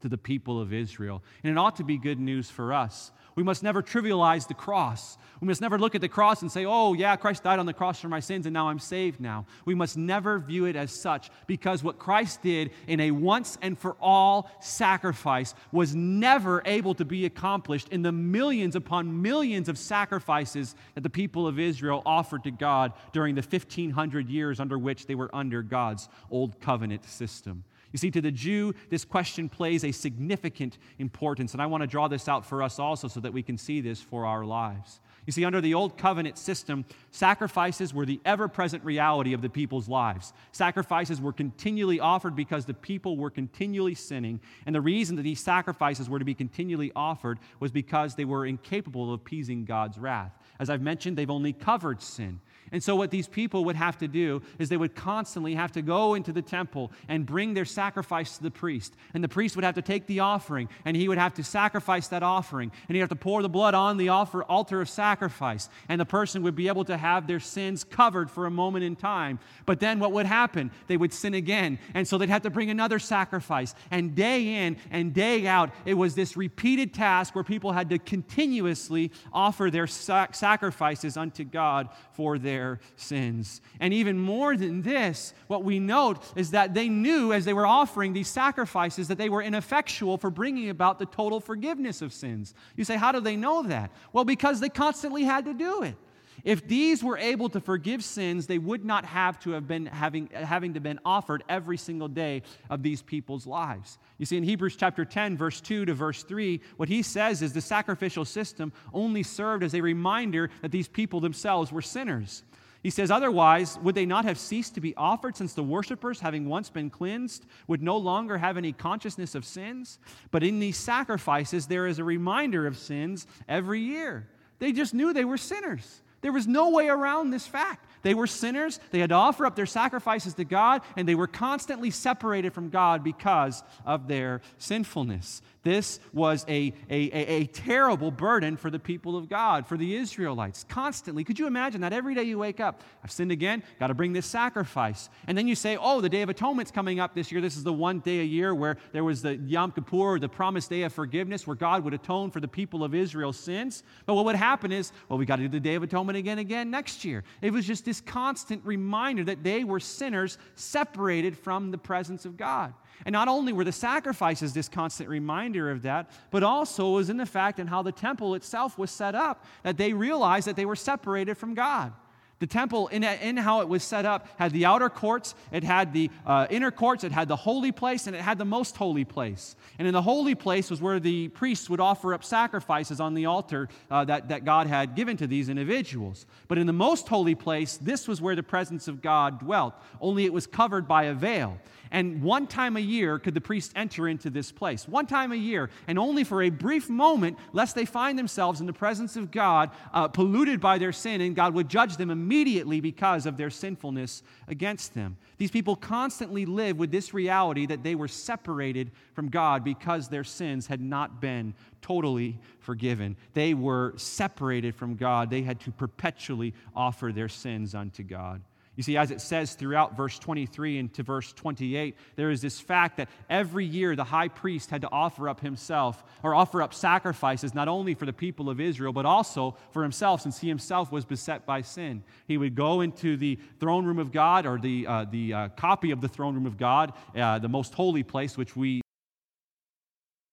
to the people of Israel. And it ought to be good news for us we must never trivialize the cross. We must never look at the cross and say, oh, yeah, Christ died on the cross for my sins and now I'm saved now. We must never view it as such because what Christ did in a once and for all sacrifice was never able to be accomplished in the millions upon millions of sacrifices that the people of Israel offered to God during the 1500 years under which they were under God's old covenant system. You see, to the Jew, this question plays a significant importance, and I want to draw this out for us also so that we can see this for our lives. You see, under the old covenant system, sacrifices were the ever present reality of the people's lives. Sacrifices were continually offered because the people were continually sinning. And the reason that these sacrifices were to be continually offered was because they were incapable of appeasing God's wrath. As I've mentioned, they've only covered sin. And so, what these people would have to do is they would constantly have to go into the temple and bring their sacrifice to the priest. And the priest would have to take the offering and he would have to sacrifice that offering. And he'd have to pour the blood on the offer, altar of sacrifice. And the person would be able to have their sins covered for a moment in time. But then what would happen? They would sin again. And so they'd have to bring another sacrifice. And day in and day out, it was this repeated task where people had to continuously offer their sac- sacrifices unto God for their their sins. And even more than this, what we note is that they knew as they were offering these sacrifices that they were ineffectual for bringing about the total forgiveness of sins. You say, how do they know that? Well, because they constantly had to do it. If these were able to forgive sins, they would not have to have been having, having to been offered every single day of these people's lives. You see, in Hebrews chapter 10, verse 2 to verse 3, what he says is the sacrificial system only served as a reminder that these people themselves were sinners. He says, Otherwise, would they not have ceased to be offered, since the worshippers, having once been cleansed, would no longer have any consciousness of sins? But in these sacrifices, there is a reminder of sins every year. They just knew they were sinners. There was no way around this fact. They were sinners, they had to offer up their sacrifices to God, and they were constantly separated from God because of their sinfulness. This was a, a, a, a, terrible burden for the people of God, for the Israelites. Constantly. Could you imagine that every day you wake up, I've sinned again, got to bring this sacrifice. And then you say, oh, the Day of Atonement's coming up this year. This is the one day a year where there was the Yom Kippur, the promised day of forgiveness, where God would atone for the people of Israel's sins. But what would happen is, well, we got to do the Day of Atonement again, again next year. It was just this constant reminder that they were sinners separated from the presence of God. And not only were the sacrifices this constant reminder of that, but also was in the fact and how the temple itself was set up that they realized that they were separated from God. The temple, in, in how it was set up, had the outer courts, it had the uh, inner courts, it had the holy place, and it had the most holy place. And in the holy place was where the priests would offer up sacrifices on the altar uh, that, that God had given to these individuals. But in the most holy place, this was where the presence of God dwelt, only it was covered by a veil. And one time a year could the priest enter into this place. One time a year, and only for a brief moment, lest they find themselves in the presence of God, uh, polluted by their sin, and God would judge them immediately because of their sinfulness against them. These people constantly live with this reality that they were separated from God because their sins had not been totally forgiven. They were separated from God. They had to perpetually offer their sins unto God. You see, as it says throughout verse 23 and to verse 28, there is this fact that every year the high priest had to offer up himself or offer up sacrifices not only for the people of Israel, but also for himself, since he himself was beset by sin. He would go into the throne room of God or the, uh, the uh, copy of the throne room of God, uh, the most holy place, which we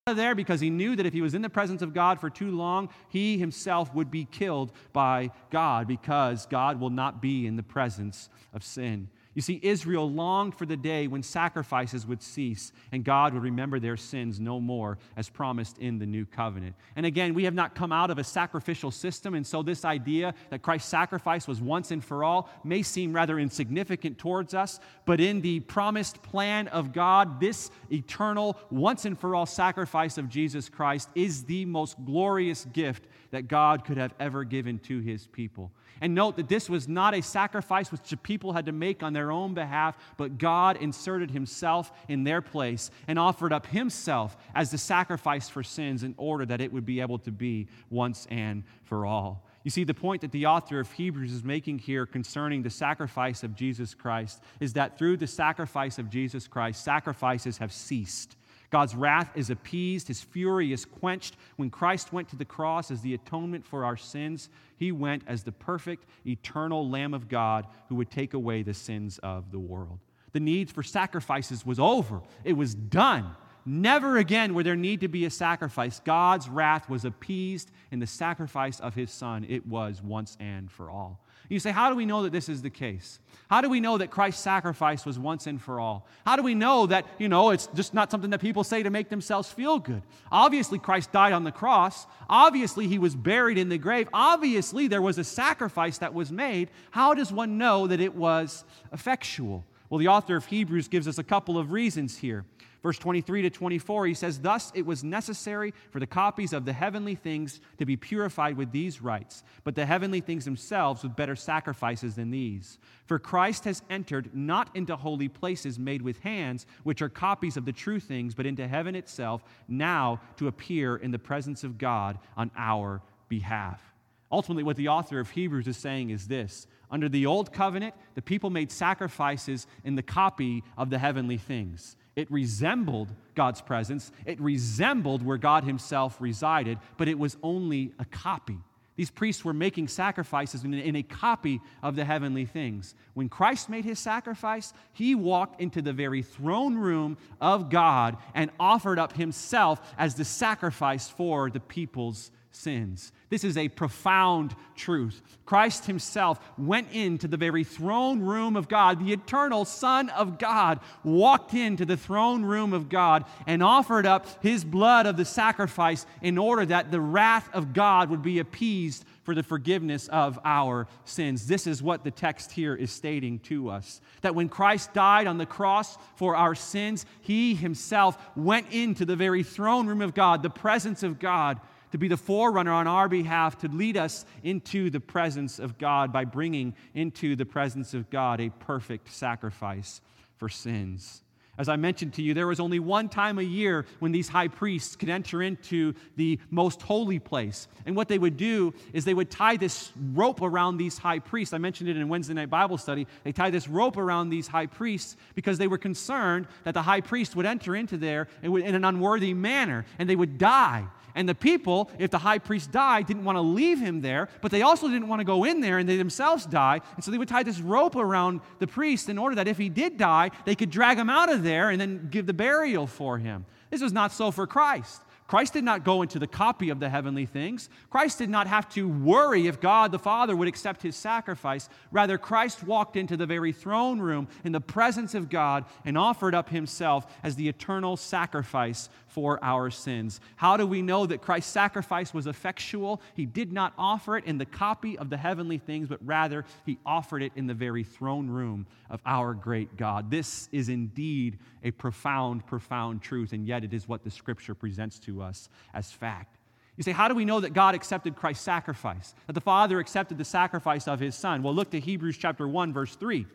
there because he knew that if he was in the presence of God for too long, he himself would be killed by God because God will not be in the presence of sin. You see, Israel longed for the day when sacrifices would cease and God would remember their sins no more, as promised in the new covenant. And again, we have not come out of a sacrificial system, and so this idea that Christ's sacrifice was once and for all may seem rather insignificant towards us, but in the promised plan of God, this eternal, once and for all sacrifice of Jesus Christ is the most glorious gift that God could have ever given to his people. And note that this was not a sacrifice which the people had to make on their own behalf, but God inserted himself in their place and offered up himself as the sacrifice for sins in order that it would be able to be once and for all. You see, the point that the author of Hebrews is making here concerning the sacrifice of Jesus Christ is that through the sacrifice of Jesus Christ, sacrifices have ceased. God's wrath is appeased, his fury is quenched. When Christ went to the cross as the atonement for our sins, he went as the perfect, eternal Lamb of God who would take away the sins of the world. The need for sacrifices was over, it was done. Never again would there need to be a sacrifice. God's wrath was appeased in the sacrifice of his Son. It was once and for all. You say, How do we know that this is the case? How do we know that Christ's sacrifice was once and for all? How do we know that, you know, it's just not something that people say to make themselves feel good? Obviously, Christ died on the cross. Obviously, he was buried in the grave. Obviously, there was a sacrifice that was made. How does one know that it was effectual? Well, the author of Hebrews gives us a couple of reasons here. Verse 23 to 24, he says, Thus it was necessary for the copies of the heavenly things to be purified with these rites, but the heavenly things themselves with better sacrifices than these. For Christ has entered not into holy places made with hands, which are copies of the true things, but into heaven itself, now to appear in the presence of God on our behalf. Ultimately, what the author of Hebrews is saying is this under the old covenant, the people made sacrifices in the copy of the heavenly things. It resembled God's presence, it resembled where God Himself resided, but it was only a copy. These priests were making sacrifices in, a copy of the heavenly things. When Christ made his sacrifice, he walked into the very throne room of God and offered up himself as the sacrifice for the people's sins. This is a profound truth. Christ himself went into the very throne room of God. The eternal Son of God walked into the throne room of God and offered up his blood of the sacrifice in order that the wrath of God would be appeased for the forgiveness of our sins. This is what the text here is stating to us that when Christ died on the cross for our sins, he himself went into the very throne room of God, the presence of God to be the forerunner on our behalf, to lead us into the presence of God by bringing into the presence of God a perfect sacrifice for sins. As I mentioned to you, there was only one time a year when these high priests could enter into the most holy place. And what they would do is they would tie this rope around these high priests. I mentioned it in Wednesday night Bible study. They tied this rope around these high priests because they were concerned that the high priest would enter into there in an unworthy manner and they would die. And the people, if the high priest died, didn't want to leave him there, but they also didn't want to go in there and they themselves die. And so they would tie this rope around the priest in order that if he did die, they could drag him out of there and then give the burial for him. This was not so for Christ. Christ did not go into the copy of the heavenly things. Christ did not have to worry if God the Father would accept his sacrifice. Rather, Christ walked into the very throne room in the presence of God and offered up himself as the eternal sacrifice for our sins. How do we know that Christ's sacrifice was effectual? He did not offer it in the copy of the heavenly things, but rather he offered it in the very throne room of our great God. This is indeed a profound, profound truth, and yet it is what the scripture presents to us as fact. You say, how do we know that God accepted Christ's sacrifice? That the Father accepted the sacrifice of his Son? Well, look to Hebrews chapter 1, verse 3.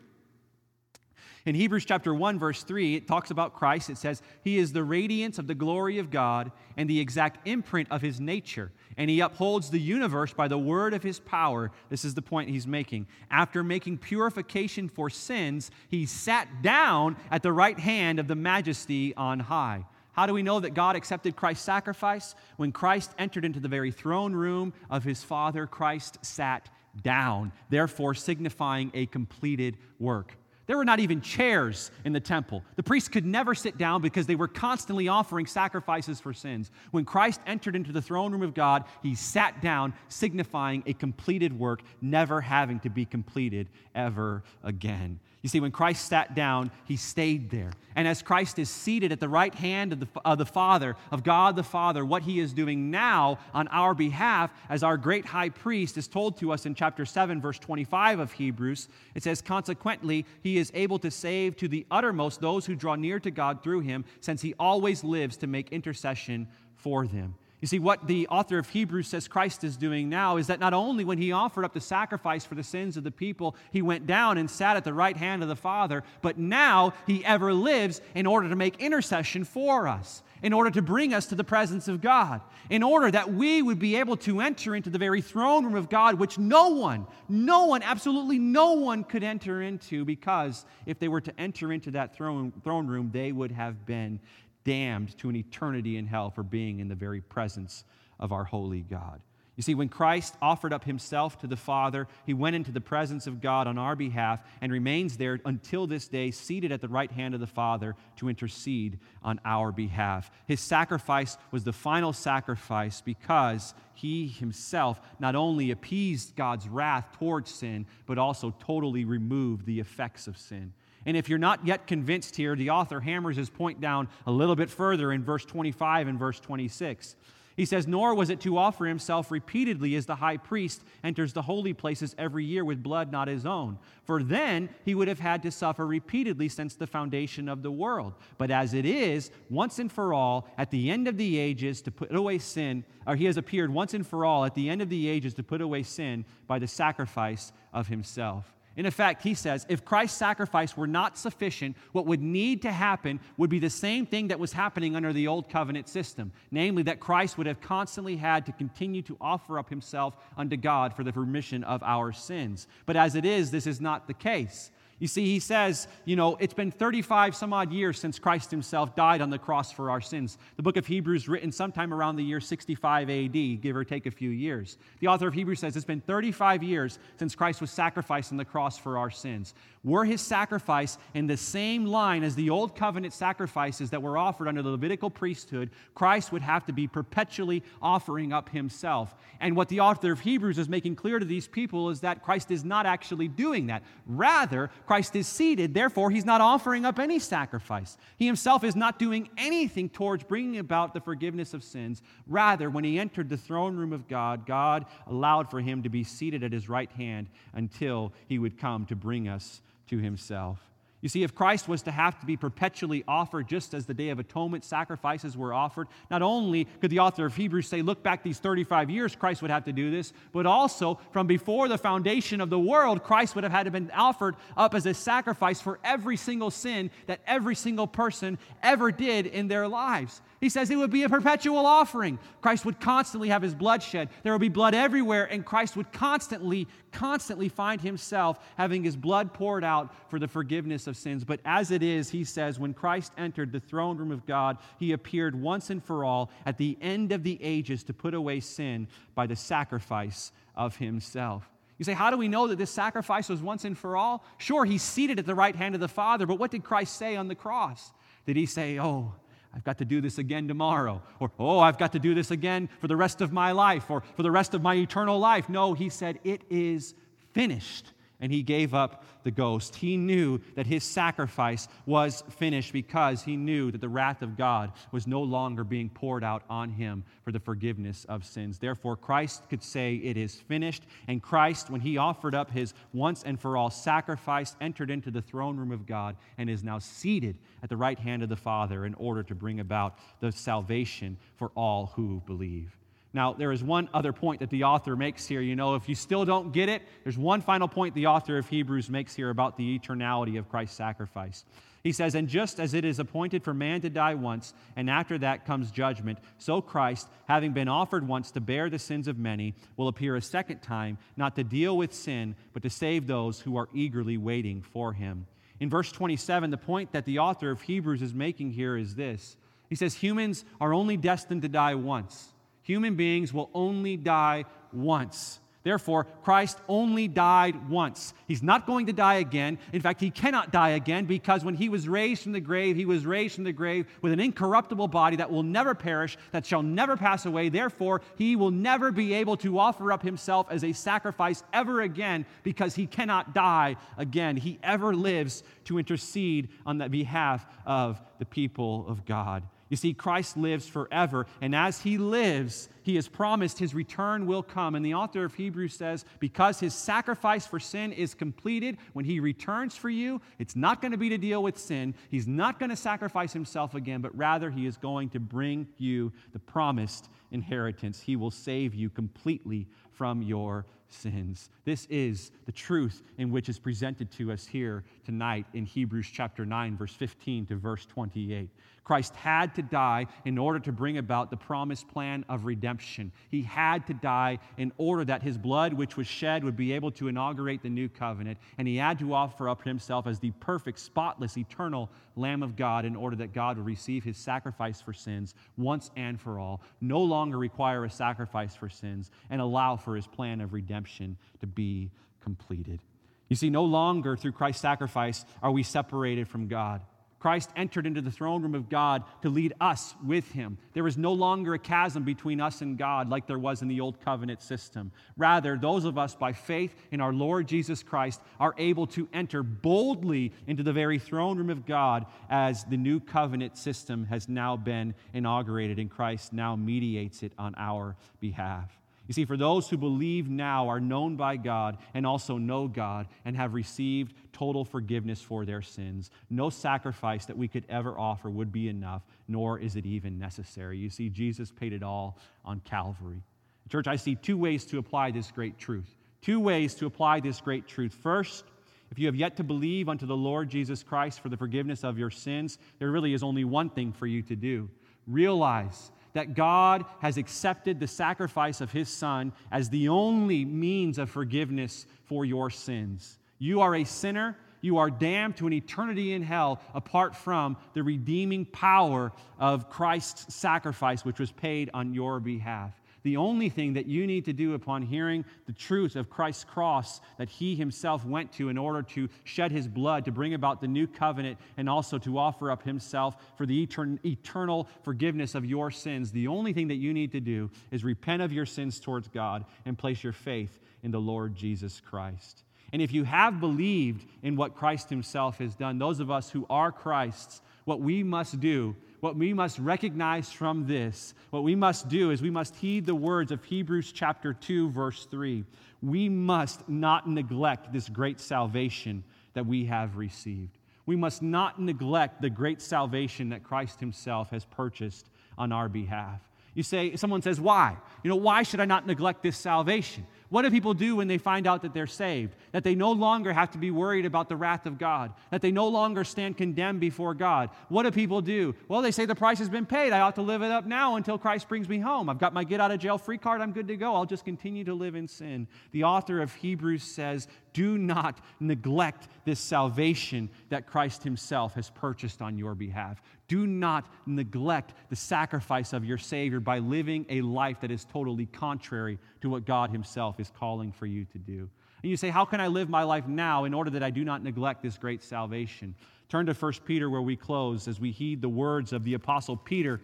In Hebrews chapter 1, verse 3, it talks about Christ. It says, He is the radiance of the glory of God and the exact imprint of His nature, and He upholds the universe by the word of His power. This is the point He's making. After making purification for sins, He sat down at the right hand of the majesty on high. How do we know that God accepted Christ's sacrifice? When Christ entered into the very throne room of his Father, Christ sat down, therefore signifying a completed work. There were not even chairs in the temple. The priests could never sit down because they were constantly offering sacrifices for sins. When Christ entered into the throne room of God, he sat down, signifying a completed work, never having to be completed ever again. You see, when Christ sat down, he stayed there. And as Christ is seated at the right hand of the, of the Father, of God the Father, what he is doing now on our behalf as our great high priest is told to us in chapter 7, verse 25 of Hebrews. It says, Consequently, he is able to save to the uttermost those who draw near to God through him, since he always lives to make intercession for them. You see, what the author of Hebrews says Christ is doing now is that not only when he offered up the sacrifice for the sins of the people, he went down and sat at the right hand of the Father, but now he ever lives in order to make intercession for us, in order to bring us to the presence of God, in order that we would be able to enter into the very throne room of God, which no one, no one, absolutely no one could enter into, because if they were to enter into that throne, throne room, they would have been damned to an eternity in hell for being in the very presence of our holy God. You see, when Christ offered up himself to the Father, he went into the presence of God on our behalf and remains there until this day, seated at the right hand of the Father to intercede on our behalf. His sacrifice was the final sacrifice because he himself not only appeased God's wrath towards sin, but also totally removed the effects of sin. And if you're not yet convinced here, the author hammers his point down a little bit further in verse 25 and verse 26. He says, Nor was it to offer himself repeatedly as the high priest enters the holy places every year with blood not his own. For then he would have had to suffer repeatedly since the foundation of the world. But as it is, once and for all, at the end of the ages, to put away sin, or he has appeared once and for all at the end of the ages to put away sin by the sacrifice of himself. In effect, he says, if Christ's sacrifice were not sufficient, what would need to happen would be the same thing that was happening under the old covenant system, namely that Christ would have constantly had to continue to offer up himself unto God for the remission of our sins. But as it is, this is not the case. You see, he says, you know, it's been 35 some odd years since Christ himself died on the cross for our sins. The book of Hebrews, written sometime around the year 65 AD, give or take a few years. The author of Hebrews says it's been 35 years since Christ was sacrificed on the cross for our sins. Were his sacrifice in the same line as the old covenant sacrifices that were offered under the Levitical priesthood, Christ would have to be perpetually offering up himself. And what the author of Hebrews is making clear to these people is that Christ is not actually doing that. Rather, Christ is seated, therefore, he's not offering up any sacrifice. He himself is not doing anything towards bringing about the forgiveness of sins. Rather, when he entered the throne room of God, God allowed for him to be seated at his right hand until he would come to bring us to himself. You see, if Christ was to have to be perpetually offered just as the Day of Atonement sacrifices were offered, not only could the author of Hebrews say, look back these 35 years, Christ would have to do this, but also from before the foundation of the world, Christ would have had to been offered up as a sacrifice for every single sin that every single person ever did in their lives. He says it would be a perpetual offering. Christ would constantly have his blood shed. There would be blood everywhere, and Christ would constantly, constantly find himself having his blood poured out for the forgiveness of sins. But as it is, he says, when Christ entered the throne room of God, he appeared once and for all at the end of the ages to put away sin by the sacrifice of himself. You say, how do we know that this sacrifice was once and for all? Sure, he's seated at the right hand of the Father, but what did Christ say on the cross? Did he say, oh, I've got to do this again tomorrow. Or, oh, I've got to do this again for the rest of my life or for the rest of my eternal life. No, he said, it is finished and he gave up the ghost. He knew that his sacrifice was finished because he knew that the wrath of God was no longer being poured out on him for the forgiveness of sins. Therefore, Christ could say, It is finished. And Christ, when he offered up his once and for all sacrifice, entered into the throne room of God and is now seated at the right hand of the Father in order to bring about the salvation for all who believe. Now, there is one other point that the author makes here. You know, if you still don't get it, there's one final point the author of Hebrews makes here about the eternality of Christ's sacrifice. He says, And just as it is appointed for man to die once, and after that comes judgment, so Christ, having been offered once to bear the sins of many, will appear a second time, not to deal with sin, but to save those who are eagerly waiting for him. In verse 27, the point that the author of Hebrews is making here is this He says, Humans are only destined to die once. Human beings will only die once. Therefore, Christ only died once. He's not going to die again. In fact, he cannot die again because when he was raised from the grave, he was raised from the grave with an incorruptible body that will never perish, that shall never pass away. Therefore, he will never be able to offer up himself as a sacrifice ever again because he cannot die again. He ever lives to intercede on the behalf of the people of God. You see, Christ lives forever, and as he lives, he has promised his return will come. And the author of Hebrews says, because his sacrifice for sin is completed, when he returns for you, it's not going to be to deal with sin. He's not going to sacrifice himself again, but rather he is going to bring you the promised inheritance. He will save you completely from your sins. This is the truth in which is presented to us here tonight in Hebrews chapter 9, verse 15 to verse 28. Christ had to die in order to bring about the promised plan of redemption. He had to die in order that his blood, which was shed, would be able to inaugurate the new covenant. And he had to offer up himself as the perfect, spotless, eternal Lamb of God in order that God would receive his sacrifice for sins once and for all, no longer require a sacrifice for sins, and allow for his plan of redemption to be completed. You see, no longer through Christ's sacrifice are we separated from God. Christ entered into the throne room of God to lead us with him. There is no longer a chasm between us and God like there was in the old covenant system. Rather, those of us by faith in our Lord Jesus Christ are able to enter boldly into the very throne room of God as the new covenant system has now been inaugurated and Christ now mediates it on our behalf. You see, for those who believe now are known by God and also know God and have received total forgiveness for their sins, no sacrifice that we could ever offer would be enough, nor is it even necessary. You see, Jesus paid it all on Calvary. Church, I see two ways to apply this great truth. Two ways to apply this great truth. First, if you have yet to believe unto the Lord Jesus Christ for the forgiveness of your sins, there really is only one thing for you to do. Realize that God has accepted the sacrifice of his son as the only means of forgiveness for your sins. You are a sinner. You are damned to an eternity in hell apart from the redeeming power of Christ's sacrifice, which was paid on your behalf. The only thing that you need to do upon hearing the truth of Christ's cross that he himself went to in order to shed his blood, to bring about the new covenant, and also to offer up himself for the etern- eternal forgiveness of your sins, the only thing that you need to do is repent of your sins towards God and place your faith in the Lord Jesus Christ. And if you have believed in what Christ himself has done, those of us who are Christ's, what we must do what we must recognize from this, what we must do is we must heed the words of Hebrews chapter 2, verse 3. We must not neglect this great salvation that we have received. We must not neglect the great salvation that Christ Himself has purchased on our behalf. You say, someone says, why? You know, why should I not neglect this salvation? What do people do when they find out that they're saved? That they no longer have to be worried about the wrath of God, that they no longer stand condemned before God. What do people do? Well, they say the price has been paid. I ought to live it up now until Christ brings me home. I've got my get out of jail free card. I'm good to go. I'll just continue to live in sin. The author of Hebrews says, Do not neglect this salvation that Christ Himself has purchased on your behalf. Do not neglect the sacrifice of your Savior by living a life that is totally contrary to what God Himself is calling for you to do. And you say, How can I live my life now in order that I do not neglect this great salvation? Turn to 1 Peter where we close as we heed the words of the Apostle Peter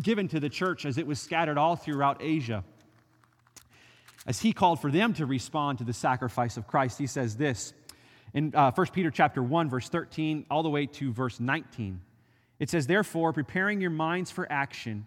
given to the church as it was scattered all throughout Asia. As he called for them to respond to the sacrifice of Christ, he says this in uh, 1 Peter chapter 1, verse 13, all the way to verse 19. It says, Therefore, preparing your minds for action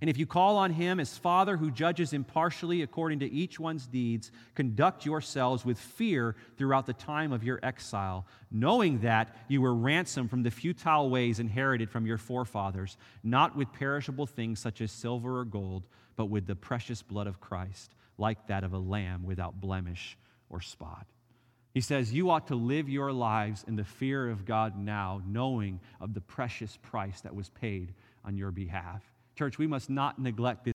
And if you call on him as Father who judges impartially according to each one's deeds, conduct yourselves with fear throughout the time of your exile, knowing that you were ransomed from the futile ways inherited from your forefathers, not with perishable things such as silver or gold, but with the precious blood of Christ, like that of a lamb without blemish or spot. He says, You ought to live your lives in the fear of God now, knowing of the precious price that was paid on your behalf. Church, we must not neglect this.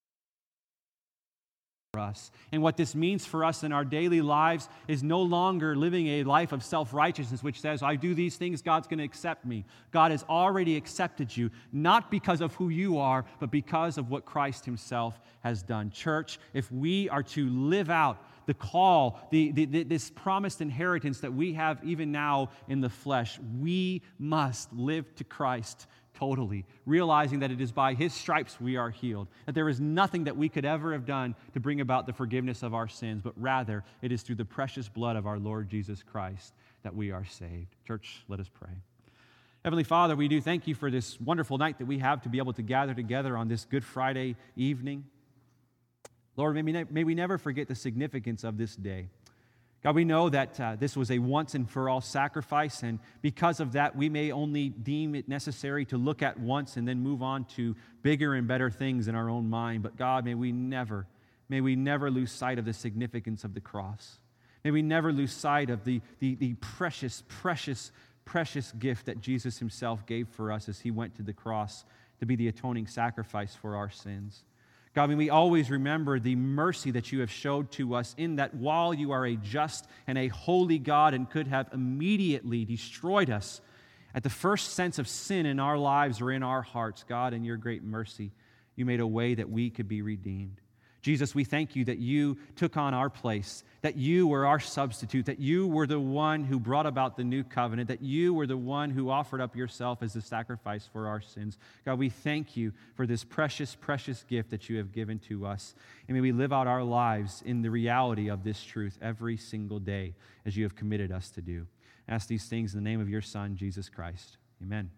For us. And what this means for us in our daily lives is no longer living a life of self righteousness, which says, I do these things, God's going to accept me. God has already accepted you, not because of who you are, but because of what Christ Himself has done. Church, if we are to live out the call, the, the, this promised inheritance that we have even now in the flesh. We must live to Christ totally, realizing that it is by his stripes we are healed, that there is nothing that we could ever have done to bring about the forgiveness of our sins, but rather it is through the precious blood of our Lord Jesus Christ that we are saved. Church, let us pray. Heavenly Father, we do thank you for this wonderful night that we have to be able to gather together on this Good Friday evening. Lord, may we, may we never forget the significance of this day. God, we know that uh, this was a once and for all sacrifice, and because of that, we may only deem it necessary to look at once and then move on to bigger and better things in our own mind. But God, may we never, may we never lose sight of the significance of the cross. May we never lose sight of the, the, the precious, precious, precious gift that Jesus himself gave for us as he went to the cross to be the atoning sacrifice for our sins. God, may we always remember the mercy that you have showed to us in that while you are a just and a holy God and could have immediately destroyed us at the first sense of sin in our lives or in our hearts, God, in your great mercy, you made a way that we could be redeemed. Jesus, we thank you that you took on our place, that you were our substitute, that you were the one who brought about the new covenant, that you were the one who offered up yourself as a sacrifice for our sins. God, we thank you for this precious, precious gift that you have given to us. And may we live out our lives in the reality of this truth every single day as you have committed us to do. I ask these things in the name of your Son, Jesus Christ. Amen.